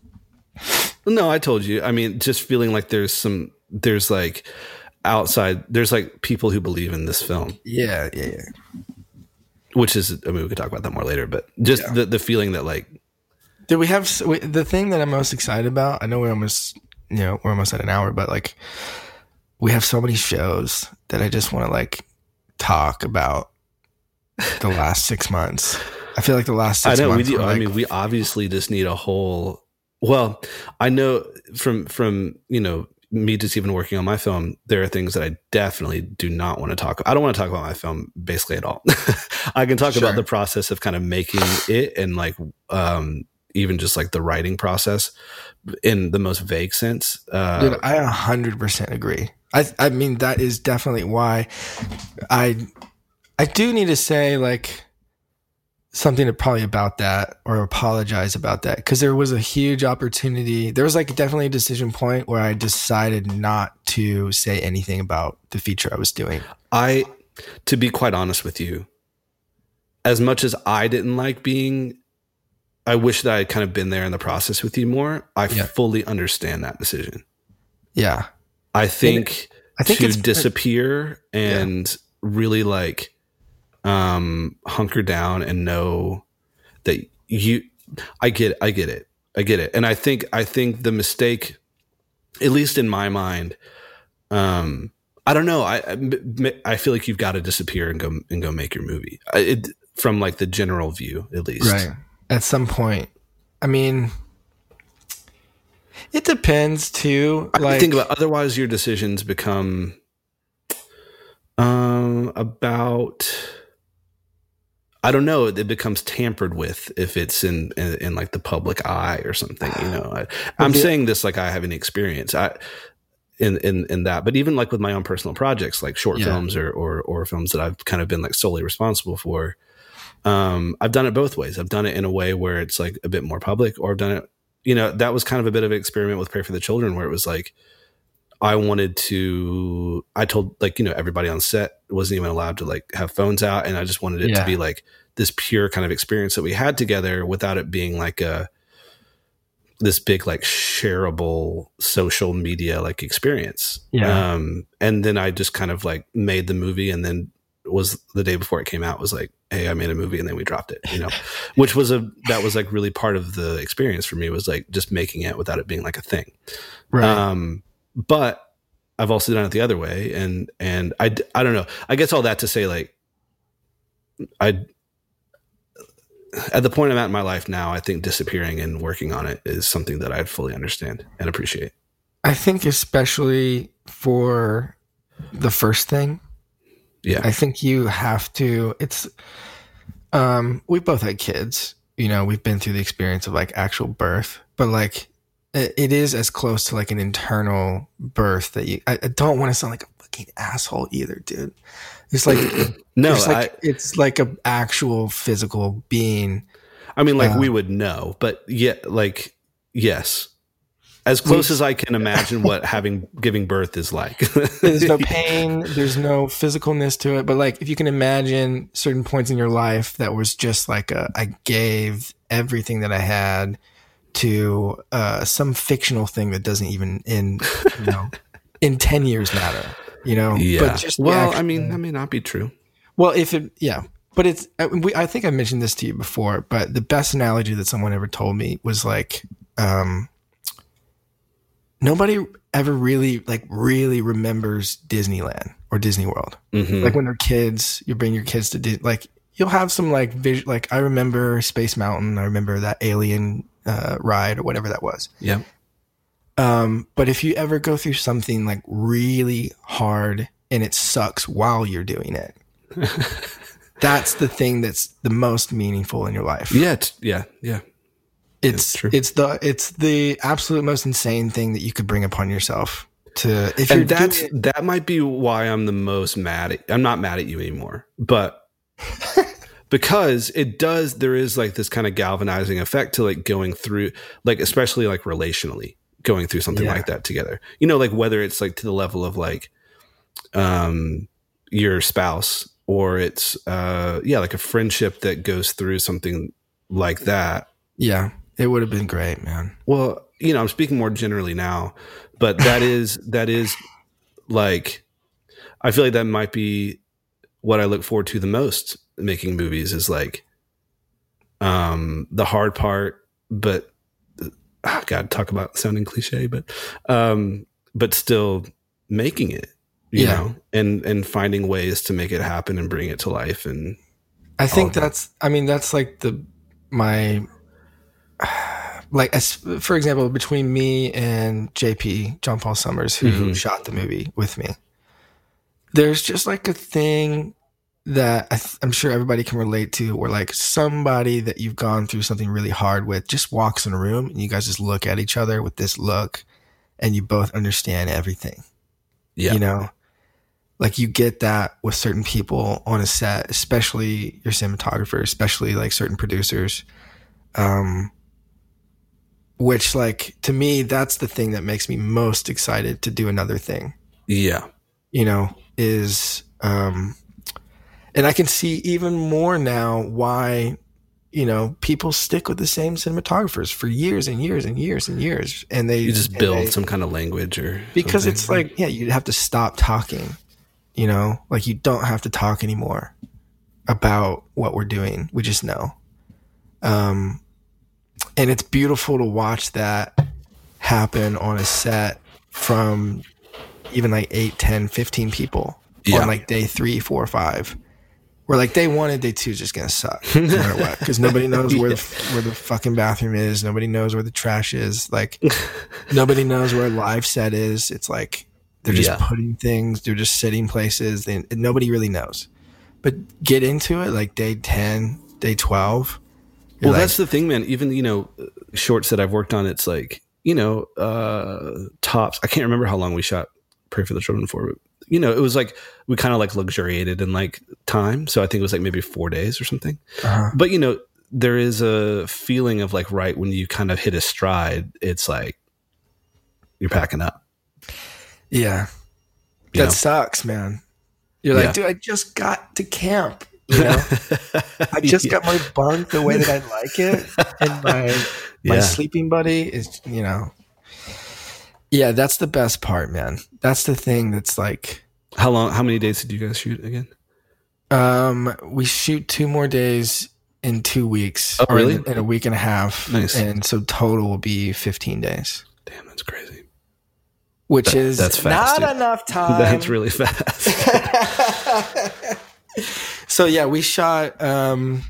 No, I told you. I mean, just feeling like there's some, there's like, outside there's like people who believe in this film yeah yeah yeah which is i mean we could talk about that more later but just yeah. the, the feeling that like did we have the thing that i'm most excited about i know we're almost you know we're almost at an hour but like we have so many shows that i just want to like talk about the last six months i feel like the last six i know we do, like, i mean we obviously just need a whole well i know from from you know me just even working on my film, there are things that I definitely do not want to talk. I don't want to talk about my film basically at all. [laughs] I can talk sure. about the process of kind of making it and like um, even just like the writing process in the most vague sense. Uh, Dude, I 100% agree. I I mean that is definitely why I I do need to say like something to probably about that or apologize about that because there was a huge opportunity. There was like definitely a decision point where I decided not to say anything about the feature I was doing. I, to be quite honest with you, as much as I didn't like being, I wish that I had kind of been there in the process with you more. I yeah. fully understand that decision. Yeah. I think, I think to disappear and yeah. really like um, hunker down and know that you. I get. I get it. I get it. And I think. I think the mistake, at least in my mind, um, I don't know. I I feel like you've got to disappear and go and go make your movie. It, from like the general view, at least. Right. At some point, I mean, it depends too. Like, I think about otherwise, your decisions become um about I don't know. It becomes tampered with if it's in, in, in like the public eye or something. You know, I, am saying this like I have any experience. I in in in that, but even like with my own personal projects, like short yeah. films or, or or films that I've kind of been like solely responsible for. Um, I've done it both ways. I've done it in a way where it's like a bit more public, or I've done it. You know, that was kind of a bit of an experiment with Pray for the Children, where it was like I wanted to, I told like, you know, everybody on set wasn't even allowed to like have phones out. And I just wanted it yeah. to be like this pure kind of experience that we had together without it being like a, this big like shareable social media like experience. Yeah. Um, and then I just kind of like made the movie and then was the day before it came out was like, Hey, I made a movie and then we dropped it, you know, [laughs] which was a, that was like really part of the experience for me was like just making it without it being like a thing. Right. Um, but I've also done it the other way. And, and I, I don't know, I guess all that to say like, I, at the point I'm at in my life now, I think disappearing and working on it is something that I fully understand and appreciate. I think especially for the first thing. Yeah. I think you have to it's um we both had kids. You know, we've been through the experience of like actual birth, but like it, it is as close to like an internal birth that you I, I don't want to sound like a fucking asshole either, dude. It's like [clears throat] no, it's like I, it's like a actual physical being. I mean, like uh, we would know, but yeah, like yes, as close as I can imagine what having giving birth is like. [laughs] there's no [laughs] pain, there's no physicalness to it, but like if you can imagine certain points in your life that was just like a, I gave everything that I had to uh, some fictional thing that doesn't even in you know [laughs] in ten years matter you know. Yeah. But just well, I mean, that may not be true. Well, if it, yeah, but it's. Uh, we, I think I mentioned this to you before, but the best analogy that someone ever told me was like, um, nobody ever really like really remembers Disneyland or Disney World. Mm-hmm. Like when they're kids, you bring your kids to Disney, like you'll have some like vision. Like I remember Space Mountain. I remember that Alien uh, ride or whatever that was. Yeah. Um, but if you ever go through something like really hard and it sucks while you're doing it, [laughs] that's the thing that's the most meaningful in your life. Yeah, yeah, yeah. It's it's the it's the absolute most insane thing that you could bring upon yourself to if and that's doing, that might be why I'm the most mad at I'm not mad at you anymore. But [laughs] because it does there is like this kind of galvanizing effect to like going through like especially like relationally going through something yeah. like that together. You know, like whether it's like to the level of like um your spouse or it's uh yeah, like a friendship that goes through something like that. Yeah. It would have been great, man. Well, you know, I'm speaking more generally now, but that is that is like I feel like that might be what I look forward to the most making movies is like um the hard part but oh God, talk about sounding cliche, but um, but still making it, you yeah. know, and and finding ways to make it happen and bring it to life. And I think that's, that. I mean, that's like the my like as, for example, between me and JP John Paul Summers, who mm-hmm. shot the movie with me, there's just like a thing that I am sure everybody can relate to where like somebody that you've gone through something really hard with just walks in a room and you guys just look at each other with this look and you both understand everything. Yeah. You know, like you get that with certain people on a set, especially your cinematographer, especially like certain producers. Um, which like to me, that's the thing that makes me most excited to do another thing. Yeah. You know, is, um, and I can see even more now why, you know, people stick with the same cinematographers for years and years and years and years. And they you just build they, some kind of language or because something. it's like, yeah, you have to stop talking, you know, like you don't have to talk anymore about what we're doing. We just know. Um, and it's beautiful to watch that happen on a set from even like 8, 10, 15 people yeah. on like day three, four, five where like day one and day two is just gonna suck no matter what because [laughs] nobody knows where the, where the fucking bathroom is nobody knows where the trash is like [laughs] nobody knows where live set is. It's like they're just yeah. putting things they're just sitting places and nobody really knows. But get into it like day 10 day 12 well like, that's the thing man. Even you know shorts that i've worked on it's like you know uh tops. I can't remember how long we shot pray for the children for but you know, it was like we kind of like luxuriated in like time. So I think it was like maybe four days or something. Uh-huh. But you know, there is a feeling of like right when you kind of hit a stride, it's like you're packing up. Yeah. That know? sucks, man. You're like, Yeah. dude, I just got to camp. You know, [laughs] I just Yeah. got my bunk the way that I like it, and my [laughs] my Yeah. sleeping buddy is, you know, yeah, that's the best part, man. That's the thing that's like, How long? How many days did you guys shoot again? um, we shoot two more days in two weeks, Oh, or in- really? in, a week and a half, Nice. and so total will be fifteen days, Damn, that's crazy. which That- is that's fast, not dude. enough [laughs] time. That's really fast. [laughs] [laughs] so yeah, we shot um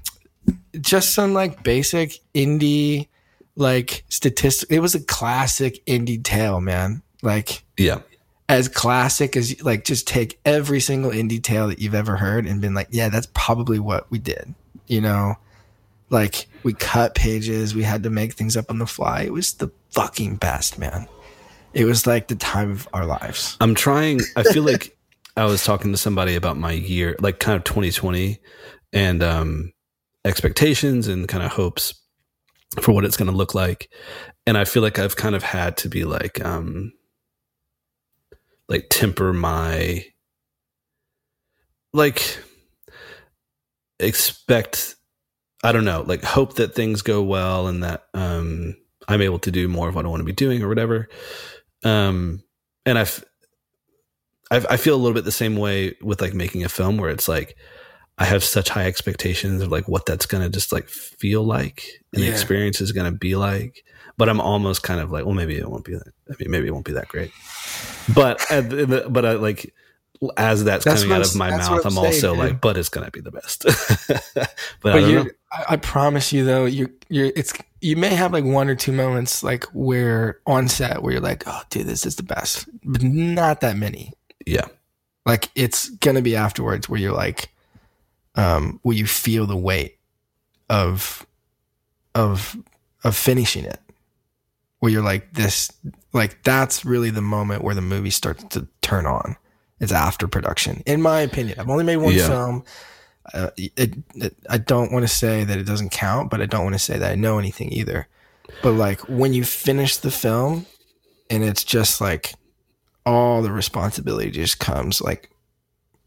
just some like basic indie like statistic. It was a classic indie tale, man. Like yeah. as classic as like just take every single indie tale that you've ever heard and been like, yeah, that's probably what we did. You know, like we cut pages, we had to make things up on the fly. It was the fucking best, man. It was like the time of our lives. I'm trying. I feel like I was talking to somebody about my year, like kind of 2020, and um, expectations and kind of hopes for what it's going to look like. And I feel like I've kind of had to be like, um, like temper my, like, expect. I don't know, like hope that things go well and that um, I'm able to do more of what I want to be doing or whatever. Um, and I've I, I feel a little bit the same way with like making a film where it's like I have such high expectations of like what that's gonna just like feel like and the experience is gonna be like. But I'm almost kind of like, well, maybe it won't be that. I mean, maybe it won't be that great. But the, but I like as that's, That's coming out of my mouth, I'm I'm saying, also dude. like, but it's gonna be the best. [laughs] but, but I. I, promise you though you're you're it's you may have like one or two moments like where on set where you're like oh dude this is the best but not that many Yeah, like it's gonna be afterwards where you're like um where you feel the weight of of of finishing it. Where you're like this like that's really the moment where the movie starts to turn on. It's after production in my opinion. I've only made one Yeah. film. Uh, it, it, i don't want to say that it doesn't count but i don't want to say that i know anything either. But like when you finish the film and it's just like all the responsibility just comes like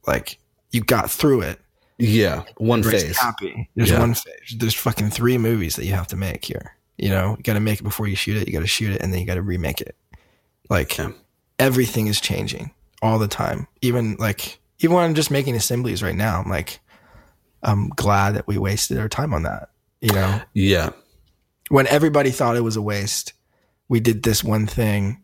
like you got through it yeah. One phase. happy. There's Yeah. one phase. There's fucking three movies that you have to make here. You know, you got to make it before you shoot it. You got to shoot it, and then you got to remake it. Like Yeah. everything is changing all the time. Even like even when I'm just making assemblies right now, I'm like, I'm glad that we wasted our time on that. You know, Yeah, when everybody thought it was a waste, we did this one thing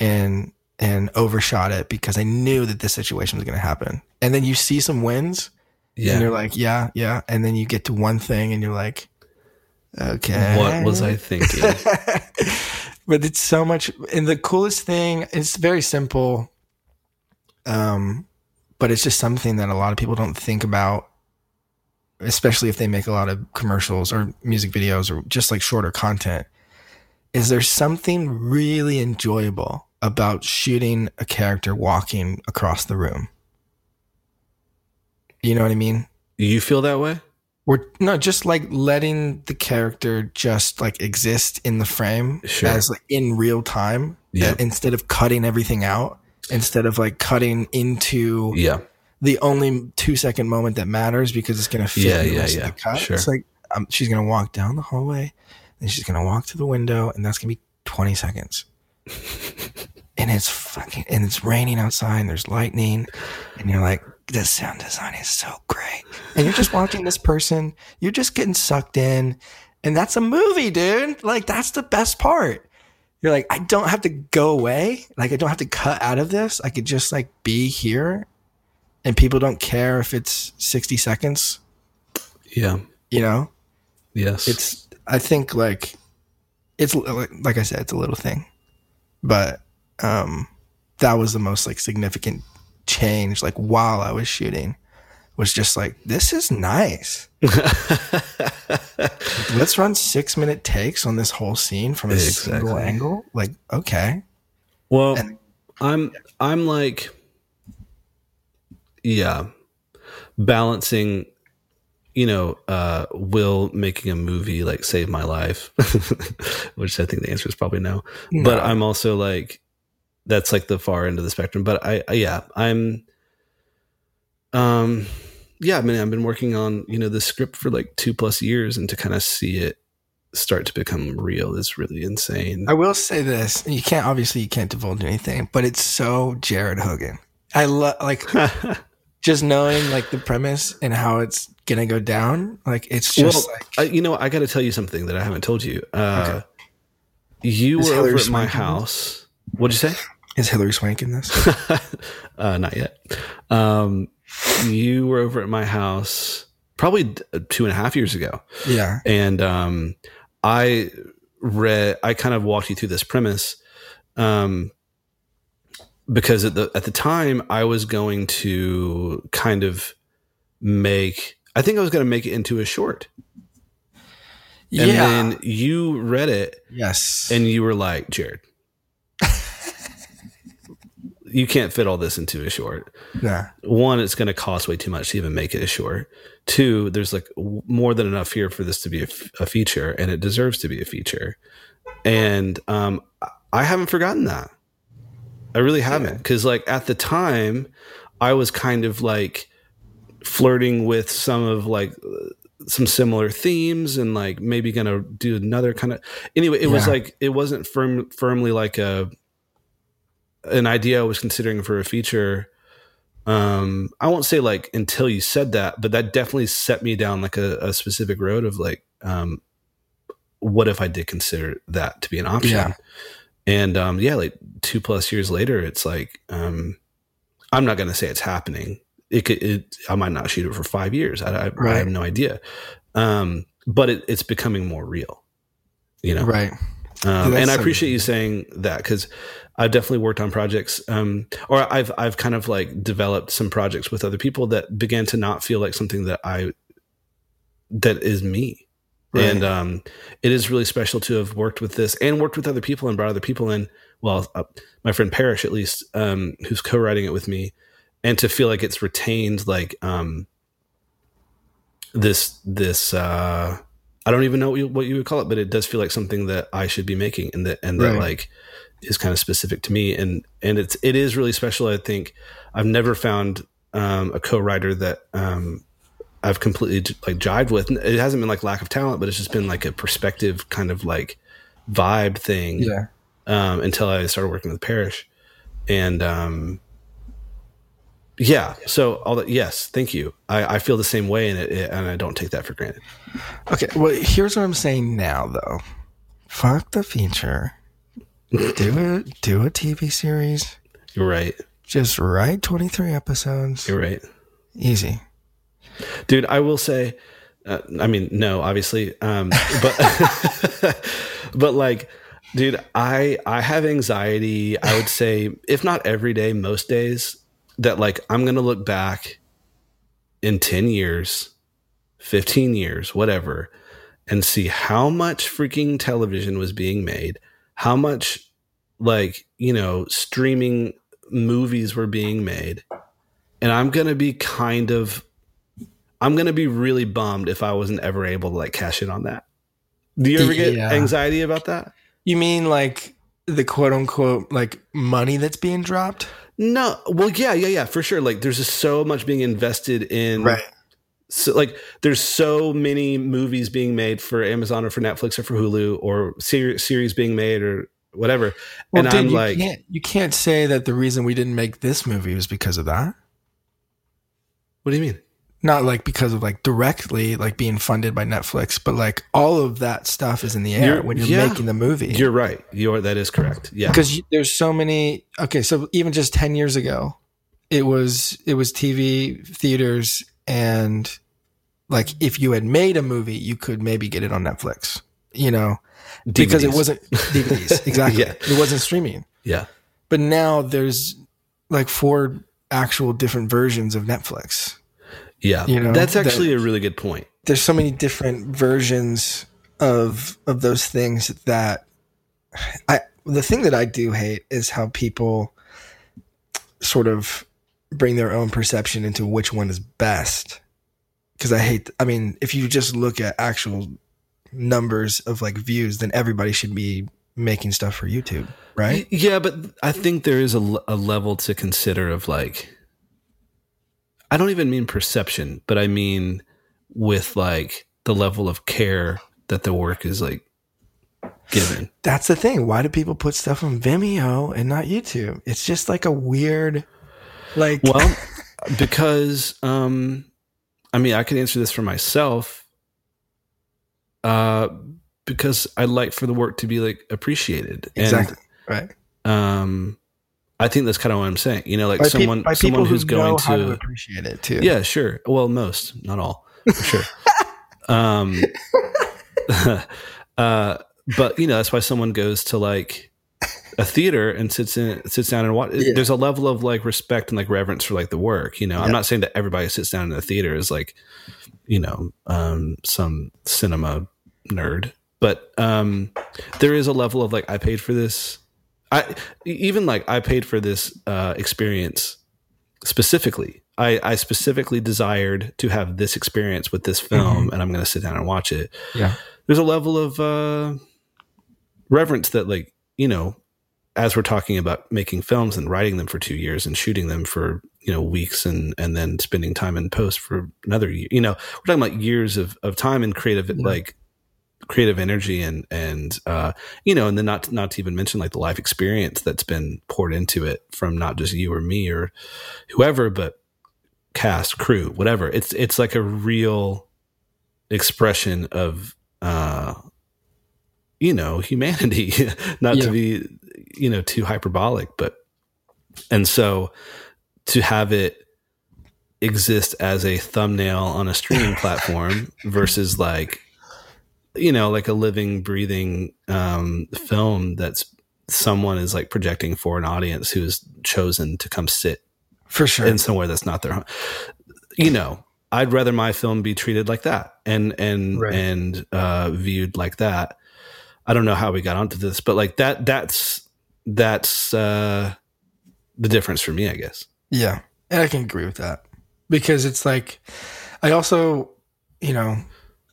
and and overshot it because I knew that this situation was going to happen. And then you see some wins and yeah. you're like, yeah, yeah. And then you get to one thing and you're like, okay. What was I thinking? [laughs] but it's so much. And the coolest thing, it's very simple. Um, but it's just something that a lot of people don't think about, especially if they make a lot of commercials or music videos or just like shorter content. Is there something really enjoyable about shooting a character walking across the room? You know what I mean? you feel that way? We're no just like letting the character just like exist in the frame Sure. as like in real time Yeah. instead of cutting everything out instead of like cutting into Yeah, the only two second moment that matters because it's gonna fit Yeah, the yeah, rest yeah. of the cut. Sure. It's like um, she's gonna walk down the hallway, and she's gonna walk to the window, and that's gonna be twenty seconds. [laughs] and it's fucking and it's raining outside, and there's lightning, and you're like, this sound design is so great. And you're just watching this person, you're just getting sucked in, and that's a movie, dude. Like that's the best part. You're like, I don't have to go away. Like I don't have to cut out of this. I could just like be here and people don't care if it's 60 seconds, yeah, you know? yes. It's I think like it's like like I said it's a little thing. But um that was the most like significant change like while I was shooting was just like this is nice. [laughs] Let's run 6 minute takes on this whole scene from a single angle. Like okay. Well, And- I'm I'm like yeah, balancing you know, uh will making a movie like save my life, [laughs] which I think the answer is probably no. But I'm also like that's like the far end of the spectrum. But I, I yeah, I'm um yeah, I mean I've been working on, you know, the script for like two plus years and to kind of see it start to become real is really insane. I will say this. You can't obviously you can't divulge anything, but it's so Jared Hogan. I love like [laughs] just knowing like the premise and how it's gonna go down. Like it's just well, like I, you know, I got to tell you something that I haven't told you. Uh, okay. You Is were Hillary over at my house. What'd you say? Is Hilary Swank in this? [laughs] uh, not yet. Um, you were over at my house probably two and a half years ago. Yeah, and um, I read. I kind of walked you through this premise. Um, because at the at the time I was going to kind of make I think I was going to make it into a short. Yeah. And then you read it. Yes. And you were like, Jared, you can't fit all this into a short. Yeah. One, it's going to cost way too much to even make it a short. Two, there's like more than enough here for this to be a, a feature, and it deserves to be a feature. And um, I haven't forgotten that. I really haven't. Because, like, at the time, I was kind of like flirting with some of like some similar themes and like maybe gonna do another kind of anyway it yeah. was like it wasn't firm firmly like a an idea i was considering for a feature um i won't say like until you said that but that definitely set me down like a, a specific road of like um what if i did consider that to be an option yeah. and um yeah like two plus years later it's like um i'm not gonna say it's happening it could, it, I might not shoot it for five years. I, I, right. I have no idea. Um, but it, it's becoming more real, you know? Right. Um, and I appreciate you saying that because I've definitely worked on projects, um, or I've I've kind of like developed some projects with other people that began to not feel like something that I that is me. Right. And um, it is really special to have worked with this and worked with other people and brought other people in. Well, uh, my friend Parrish, at least, um, who's co-writing it with me, and to feel like it's retained like um this this uh I don't even know what you, what you would call it, but it does feel like something that I should be making and that and that like is kind of specific to me and and it's it is really special. I think I've never found um, a co-writer that um, I've completely like jived with. It hasn't been like lack of talent, but it's just been like a perspective kind of like vibe thing. Yeah. Um, until I started working with Parrish and um, yeah. So all that. Yes. Thank you. I, I feel the same way, and it, it, and I don't take that for granted. Okay. Well, here's what I'm saying now, though. Fuck the feature. Do it. Do a TV series. You're right. Just write 23 episodes. You're right. Easy. Dude, I will say. Uh, I mean, no, obviously, um, [laughs] but [laughs] but like dude i i have anxiety i would say if not every day most days that like I'm going to look back in 10 years, 15 years, whatever, and see how much freaking television was being made, how much like, you know, streaming movies were being made. And I'm going to be kind of I'm going to be really bummed if I wasn't ever able to like cash in on that. Do you ever get yeah. anxiety about that? You mean like the quote unquote like money that's being dropped? No, well, yeah, yeah, yeah, for sure. Like, there's just so much being invested in. Right. So, like, there's so many movies being made for Amazon or for Netflix or for Hulu or ser- series being made or whatever. Well, and dude, I'm you like, can't, you can't say that the reason we didn't make this movie was because of that. What do you mean? not like because of like directly like being funded by Netflix, but like all of that stuff is in the air you're, when you're yeah, making the movie. You're right. You're that is correct. Yeah, because there's so many. Okay, so even just ten years ago, it was it was TV theaters and like if you had made a movie, you could maybe get it on Netflix. You know, DVDs. because it wasn't DVDs [laughs] exactly. yeah. It wasn't streaming. Yeah, but now there's like four actual different versions of Netflix yeah, you know, that's actually that, a really good point. There's so many different versions of of those things that I the thing that I do hate is how people sort of bring their own perception into which one is best. Because I hate, I mean, if you just look at actual numbers of like views, then everybody should be making stuff for YouTube, right? Yeah, but I think there is a, a level to consider of like, I don't even mean perception, but I mean with like the level of care that the work is like given. That's the thing. Why do people put stuff on Vimeo and not YouTube? It's just like a weird, like. Well, [laughs] because um, I mean, I can answer this for myself. Uh, because I like for the work to be like appreciated. Exactly. And, right. Um, I think that's kind of what I'm saying. You know, like by someone, pe- someone who's going to, to, appreciate it too. Yeah, sure. Well, most, not all, for sure. [laughs] um, [laughs] uh, but you know, that's why someone goes to like a theater and sits in, sits down and watch. Yeah. There's a level of like respect and like reverence for like the work. You know, yeah. I'm not saying that everybody sits down in a theater is like, you know, um, some cinema nerd but um, there is a level of like I paid for this. I even like I paid for this uh, experience specifically. I, I specifically desired to have this experience with this film, mm-hmm. and I'm going to sit down and watch it. Yeah, there's a level of uh, reverence that, like you know, as we're talking about making films and writing them for two years and shooting them for you know weeks and and then spending time in post for another year. You know, we're talking about years of of time and creative yeah. like creative energy and and uh, you know, and then not not to even mention like the life experience that's been poured into it from not just you or me or whoever, but cast, crew, whatever. It's it's like a real expression of uh, you know humanity, [laughs] not yeah. to be you know too hyperbolic, but and so to have it exist as a thumbnail on a streaming [laughs] platform versus like you know, like a living, breathing um, film that's someone is like projecting for an audience who's chosen to come sit for sure in somewhere that's not their home. You know, I'd rather my film be treated like that and and right. and uh, viewed like that. I don't know how we got onto this, but like that that's that's uh, the difference for me, I guess. Yeah, and I can agree with that because it's like I also, you know,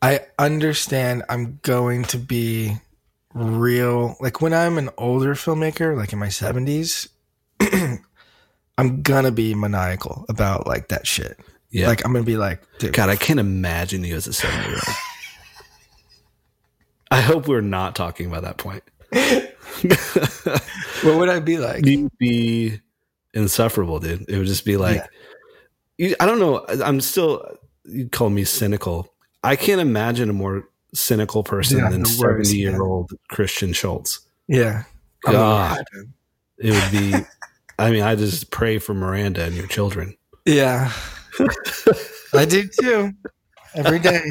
I understand I'm going to be real. Like when I'm an older filmmaker, like in my 70s, [clears throat] I'm gonna be maniacal about like that shit. Yeah. Like I'm gonna be like, Dude. God, I can't imagine you as a seven year old. [laughs] I hope we're not talking about that point. [laughs] what would I be like? You'd be insufferable, dude. It would just be like, yeah. I don't know. I'm still, you call me cynical. I can't imagine a more cynical person yeah, than seventy year old Christian Schultz. Yeah, God, it would be. I mean, I just pray for Miranda and your children. Yeah, [laughs] I do too. Every day,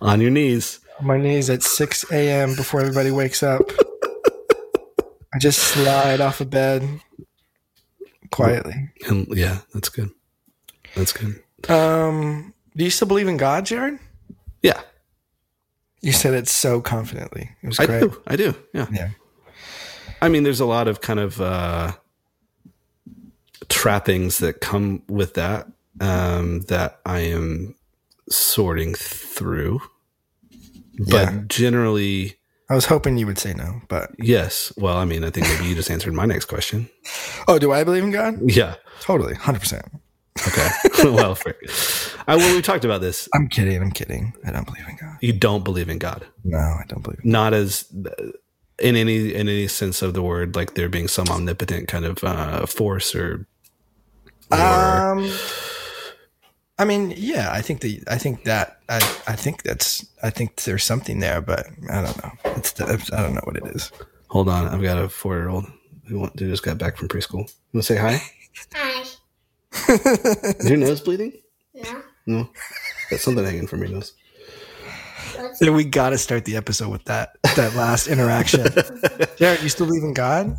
on your knees. My knees at six a.m. before everybody wakes up. I just slide off of bed quietly. And yeah, that's good. That's good. Um, do you still believe in God, Jared? Yeah. You said it so confidently. It was great. I do. I do. Yeah. Yeah. I mean, there's a lot of kind of uh, trappings that come with that um, that I am sorting through. But yeah. generally, I was hoping you would say no, but yes. Well, I mean, I think maybe you just answered my next question. Oh, do I believe in God? Yeah, totally, hundred percent. Okay. [laughs] well, I, well, we talked about this. I'm kidding. I'm kidding. I don't believe in God. You don't believe in God. No, I don't believe. Not as in any in any sense of the word, like there being some omnipotent kind of uh, force or. or um. I mean, yeah, I think the I think that I I think that's I think there's something there, but I don't know. It's I don't know what it is. Hold on, I've got a four year old who, who just got back from preschool. You want to say hi? Hi. Is your nose bleeding? No. No. That's something hanging from your nose. Then we got to start the episode with that that last interaction. [laughs] Jared, you still believe in God?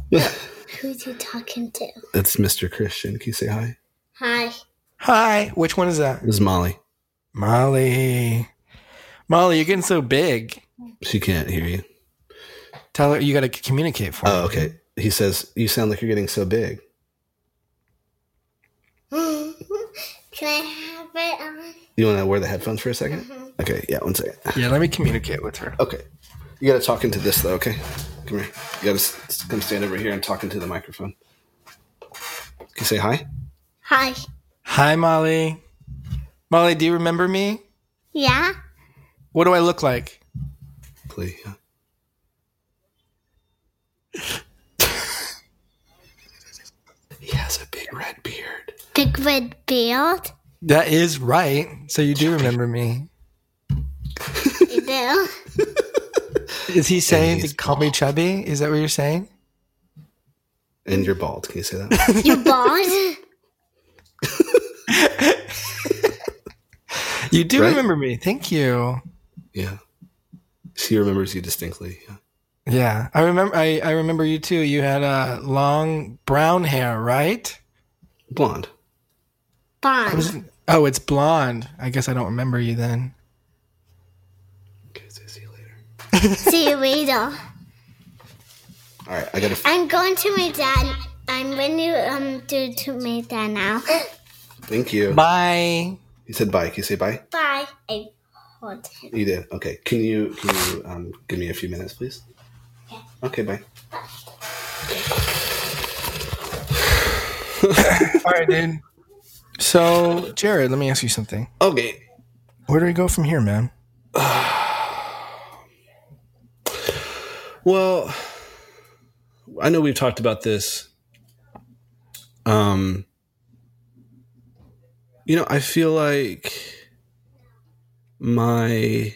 Who's he talking to? It's Mr. Christian. Can you say hi? Hi. Hi. Which one is that? This is Molly. Molly. Molly, you're getting so big. She can't hear you. Tell her you got to communicate for Oh, okay. He says, You sound like you're getting so big. [gasps] Can I have it on? You want to wear the headphones for a 2nd mm-hmm. Okay, yeah, one second. [sighs] Yeah, let me communicate with her. Okay. You got to talk into this, though, okay? Come here. You gotta s- come stand over here and talk into the microphone. Can you say hi? Hi. Hi, Molly. Molly, do you remember me? Yeah? What do I look like? Please. [laughs] He has a big red beard. Big red beard. That is right. So you do remember me. You do? [laughs] Is he saying he's to call me chubby? Is that what you're saying? And you're bald. Can you say that? [laughs] you're bald? [laughs] You do Right? remember me. Thank you. yeah. She remembers you distinctly. Yeah. Yeah, I remember. I, I remember you too. You had uh, long brown hair, right? Blonde. Bond. Oh, it's blonde. I guess I don't remember you then. Okay, so see you later. [laughs] [laughs] See you later. All right, I gotta. I'm going to my dad. I'm going to um do to my dad now. Thank you. Bye. You said bye. Can you say bye? Bye. I hold him. You did. Okay. Can you can you um, give me a few minutes, please? Okay. Bye. [laughs] All right, dude. So, Jared, let me ask you something. Okay. Where do we go from here, man? [sighs] Well, I know we've talked about this. Um, you know, I feel like my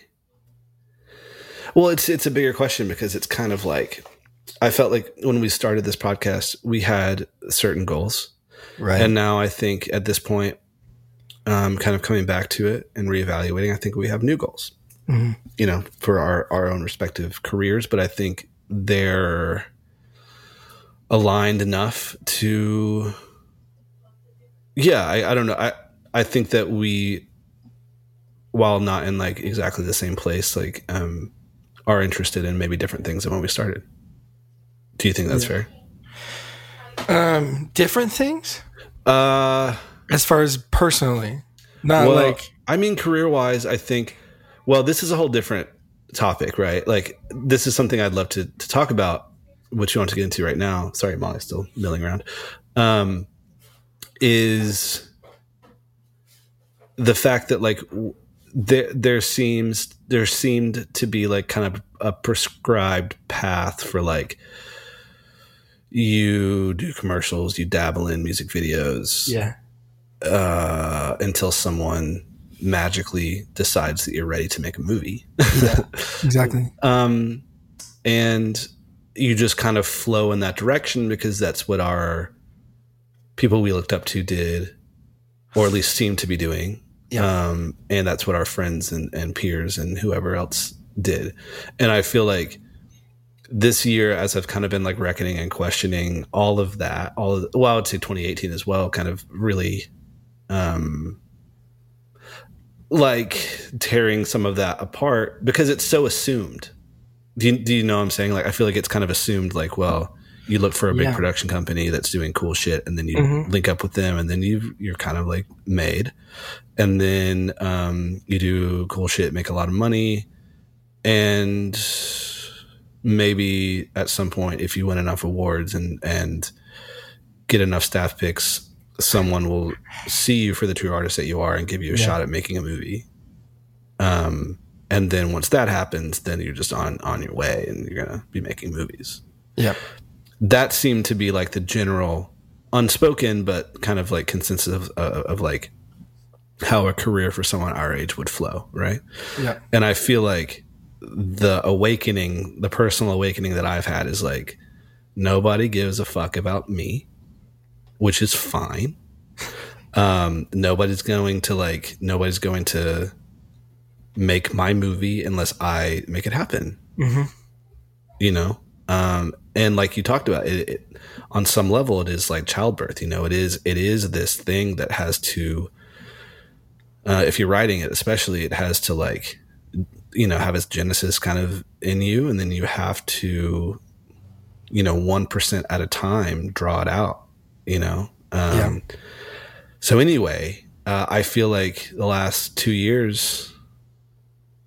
well, it's it's a bigger question because it's kind of like I felt like when we started this podcast, we had certain goals, Right. and now I think at this point, um, kind of coming back to it and reevaluating, I think we have new goals Mhm. you know, for our, our own respective careers, but I think they're aligned enough to, yeah, I, I don't know. I, I think that we, while not in like exactly the same place, like, um, are interested in maybe different things than when we started. Do you think that's fair? um, different things Uh, as far as personally, not well, like I mean, career wise, I think, well, this is a whole different topic, right? Like, this is something I'd love to, to talk about, which you want to get into right now. Sorry, Molly's still milling around. Um, is the fact that, like, there, there seems, there seemed to be like kind of a prescribed path for like, you do commercials, you dabble in music videos, yeah, uh, until someone magically decides that you're ready to make a movie. [laughs] exactly. um, and you just kind of flow in that direction because that's what our people we looked up to did, or at least seemed to be doing. Um, and that's what our friends and, and peers and whoever else did. And I feel like this year, as I've kind of been like reckoning and questioning all of that, all of, well, I would say 2018 as well, kind of really, um, like tearing some of that apart because it's so assumed. Do you, do you know what I'm saying? Like, I feel like it's kind of assumed, like, well, you look for a big Yeah. production company that's doing cool shit, and then you Mhm. link up with them, and then you you're kind of like made, and then um, you do cool shit, make a lot of money, and maybe at some point, if you win enough awards and and get enough staff picks, someone will see you for the true artist that you are and give you a Yeah. shot at making a movie. Um, and then once that happens, then you're just on on your way, and you're gonna be making movies. Yep. That seemed to be like the general, unspoken but kind of like consensus of, uh, of like how a career for someone our age would flow, right? Yep. And I feel like the awakening, the personal awakening that I've had is like nobody gives a fuck about me, which is fine. Um, nobody's going to like nobody's going to make my movie unless I make it happen. Mhm. You know, um, and like you talked about, it, it on some level, it is like childbirth. You know, it is it is this thing that has to. Uh, if you're writing it, especially, it has to like you know have its genesis kind of in you and then you have to you know 1% at a time draw it out you know um so anyway uh, i feel like the last two years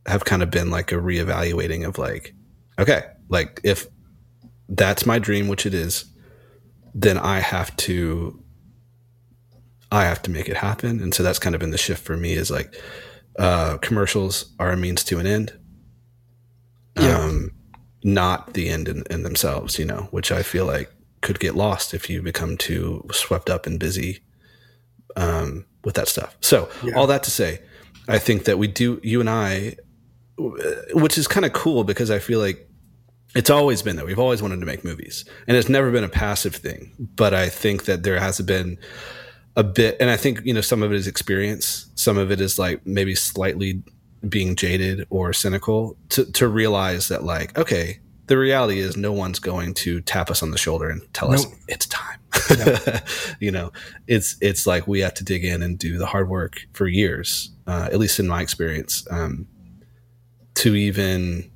have kind of been like a reevaluating of like okay like if that's my dream, which it is, then I have to I have to make it happen. And so that's kind of been the shift for me is like uh, commercials are a means to an end. Yeah. Um, not the end in, in themselves, you know, which I feel like could get lost if you become too swept up and busy um, with that stuff. So, Yeah. all that to say, I think that we do, you and I, which is kind of cool because I feel like it's always been that we've always wanted to make movies and it's never been a passive thing. But I think that there has been a bit, and I think, you know, some of it is experience, some of it is like maybe slightly being jaded or cynical to, to realize that, like, okay, the reality is no one's going to tap us on the shoulder and tell us it's time. [laughs] you know, it's it's like we have to dig in and do the hard work for years, uh, at least in my experience, um, to even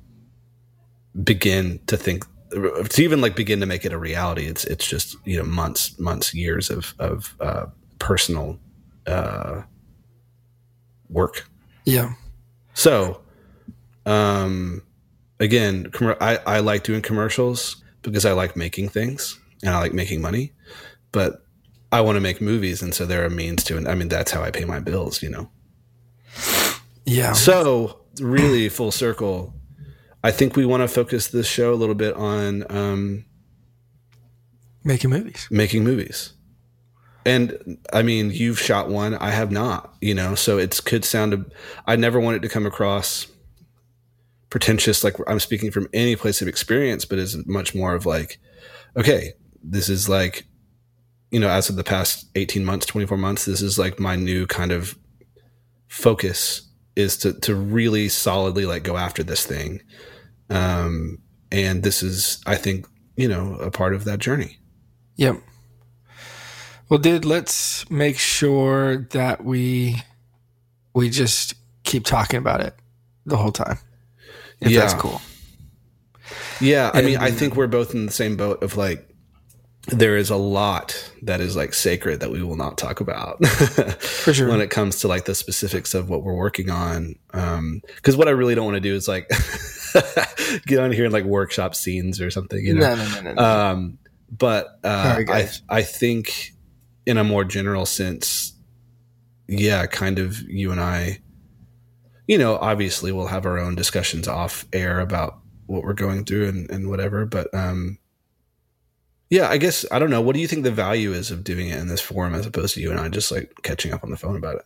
begin to think to even like begin to make it a reality. It's it's just you know months, months, years of of uh, personal uh, work. Yeah. So, um, again, commer- I, I like doing commercials because I like making things and I like making money, but I want to make movies. And so there are means to it. I mean, that's how I pay my bills, you know? Yeah. So, really, full circle, I think we want to focus this show a little bit on um, Making movies. making movies. And I mean, you've shot one, I have not, you know, so it could sound, I never want it to come across pretentious, like I'm speaking from any place of experience, but is much more of like, okay, this is like, you know, as of the past 18 months, 24 months, this is like my new kind of focus is to, to really solidly like go after this thing. Um, and this is, I think, you know, a part of that journey. Yep. Well, dude, let's make sure that we we just keep talking about it the whole time. If that's cool. Yeah, I mean, I think we're both in the same boat of like there is a lot that is like sacred that we will not talk about [laughs] for sure. when it comes to like the specifics of what we're working on. Um, because what I really don't want to do is like [laughs] [laughs] get on here and like workshop scenes or something, you know. no, no, no, no, no. Um, but uh, Sorry, I. I think in a more general sense, yeah, kind of you and I, you know, obviously we'll have our own discussions off air about what we're going through and, and whatever. But um, yeah, I guess I don't know. What do you think the value is of doing it in this forum as opposed to you and I just like catching up on the phone about it?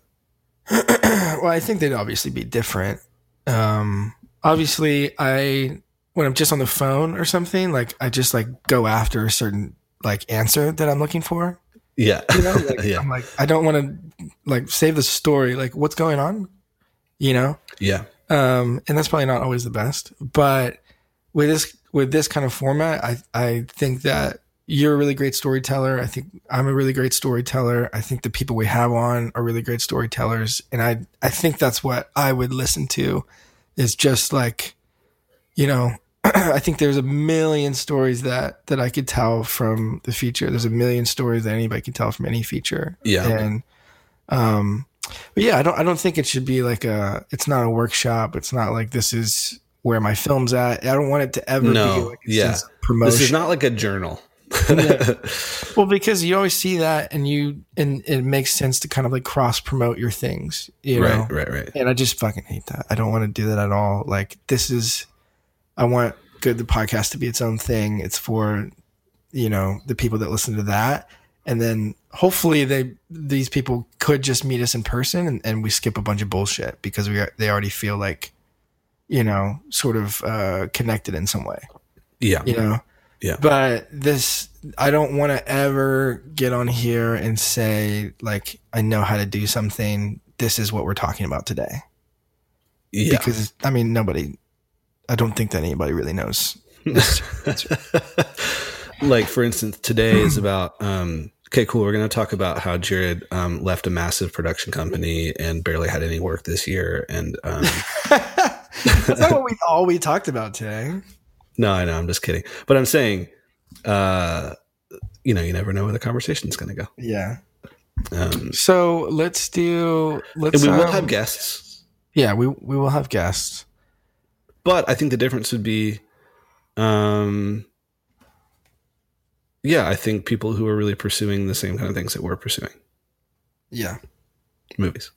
[clears throat] well, I think they'd obviously be different. Um, obviously, I when I'm just on the phone or something, like I just like go after a certain like answer that I'm looking for. Yeah, You know, like, [laughs] yeah, I'm like I don't want to like save the story. Like what's going on? You know, yeah, um, and that's probably not always the best. But with this with this kind of format, I I think that you're a really great storyteller. I think I'm a really great storyteller. I think the people we have on are really great storytellers, and I I think that's what I would listen to, is just like, you know. [clears throat] I think there's a million stories that that I could tell from the feature. There's a million stories that anybody can tell from any feature. Yeah. And um but yeah, I don't I don't think it should be like a it's not a workshop. It's not like this is where my film's at. I don't want it to ever No, be like yeah. promotion. this is not like a journal. [laughs] well, because you always see that and you and it makes sense to kind of like cross promote your things, you know. right, right, right. And I just fucking hate that. I don't want to do that at all. Like this is, I want good the podcast to be its own thing. It's for, you know, the people that listen to that, and then hopefully they these people could just meet us in person and, and we skip a bunch of bullshit because we are, they already feel like, you know, sort of uh, connected in some way Yeah, you know Yeah. but this i don't want to ever get on here and say like i know how to do something. This is what we're talking about today. Yeah. because i mean nobody i don't think that anybody really knows. [laughs] Like for instance today is [clears throat] about um okay cool. We're going to talk about how jared um left a massive production company and barely had any work this year and um [laughs] that's not what we all we talked about today no i know i'm just kidding but i'm saying uh you know you never know where the conversation's going to go yeah um so let's do let's and we will um, have guests yeah we we will have guests but i think the difference would be um yeah, I think people who are really pursuing the same kind of things that we're pursuing. Yeah. Movies.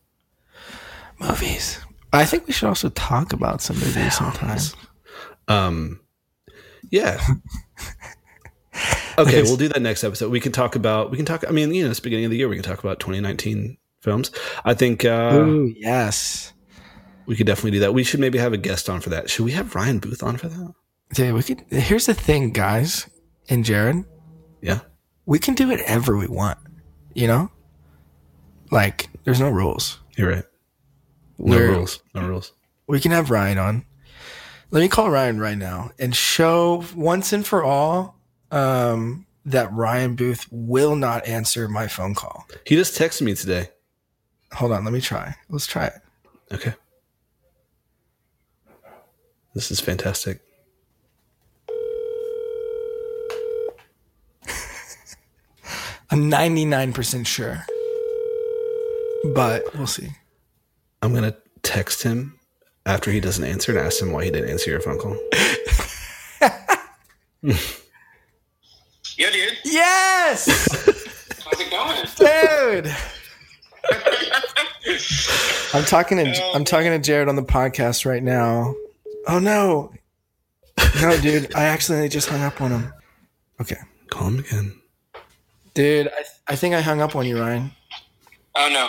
Movies. I think we should also talk about some movies sometimes. Um, yeah. [laughs] okay, we'll do that next episode. We can talk about. We can talk. I mean, you know, it's beginning of the year. We can talk about 2019 films. I think. Uh, Ooh, yes. We could definitely do that. We should maybe have a guest on for that. Should we have Ryan Booth on for that? Yeah, we could. Here's the thing, guys, and Jared. Yeah. We can do whatever we want. You know, like there's no rules. You're right. No We're- rules. No rules. We can have Ryan on. Let me call Ryan right now and show once and for all um, that Ryan Booth will not answer my phone call. He just texted me today. Hold on, let me try. Let's try it. Okay. This is fantastic. [laughs] I'm 99% sure, but we'll see. I'm gonna text him after he doesn't answer and ask him why he didn't answer your phone call. Yo, dude. Yes, How's it going? dude. [laughs] I'm talking to I'm talking to Jared on the podcast right now. Oh no, no, dude! I accidentally just hung up on him. Okay, Call him again. dude. I I think I hung up on you, Ryan. Oh no,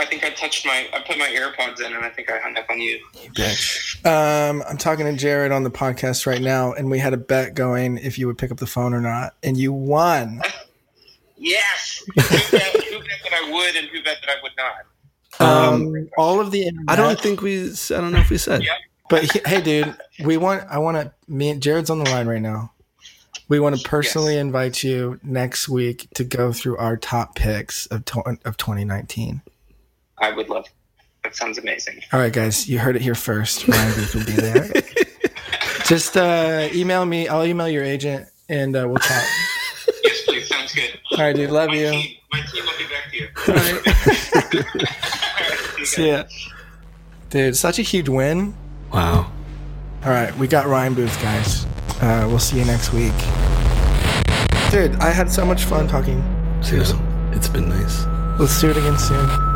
I think I touched my. I put my AirPods in, and I think I hung up on you. bitch. Um, I'm talking to Jared on the podcast right now, and we had a bet going if you would pick up the phone or not, and you won. Yes. who, [laughs] bet, who bet that I would, and who bet that I would not? Um, all of the internet, I don't think we. I don't know if we said. Yeah. but he- hey, dude, we want. I want to. Me and Jared's on the line right now. We want to personally Yes. invite you next week to go through our top picks of to, of 2019. I would love. That sounds amazing. All right, guys, you heard it here first. Ryan Booth will be there. [laughs] Just uh, email me. I'll email your agent, and uh, we'll talk. [laughs] Yes, please. Sounds good. All right, dude. Love My you. team, my team will be back to you. All right. [laughs] See you See ya. Dude, such a huge win. Wow. All right, we got Ryan Booth, guys. Uh, we'll see you next week. Dude, I had so much fun talking. Seriously, it's been nice. Let's do it again soon.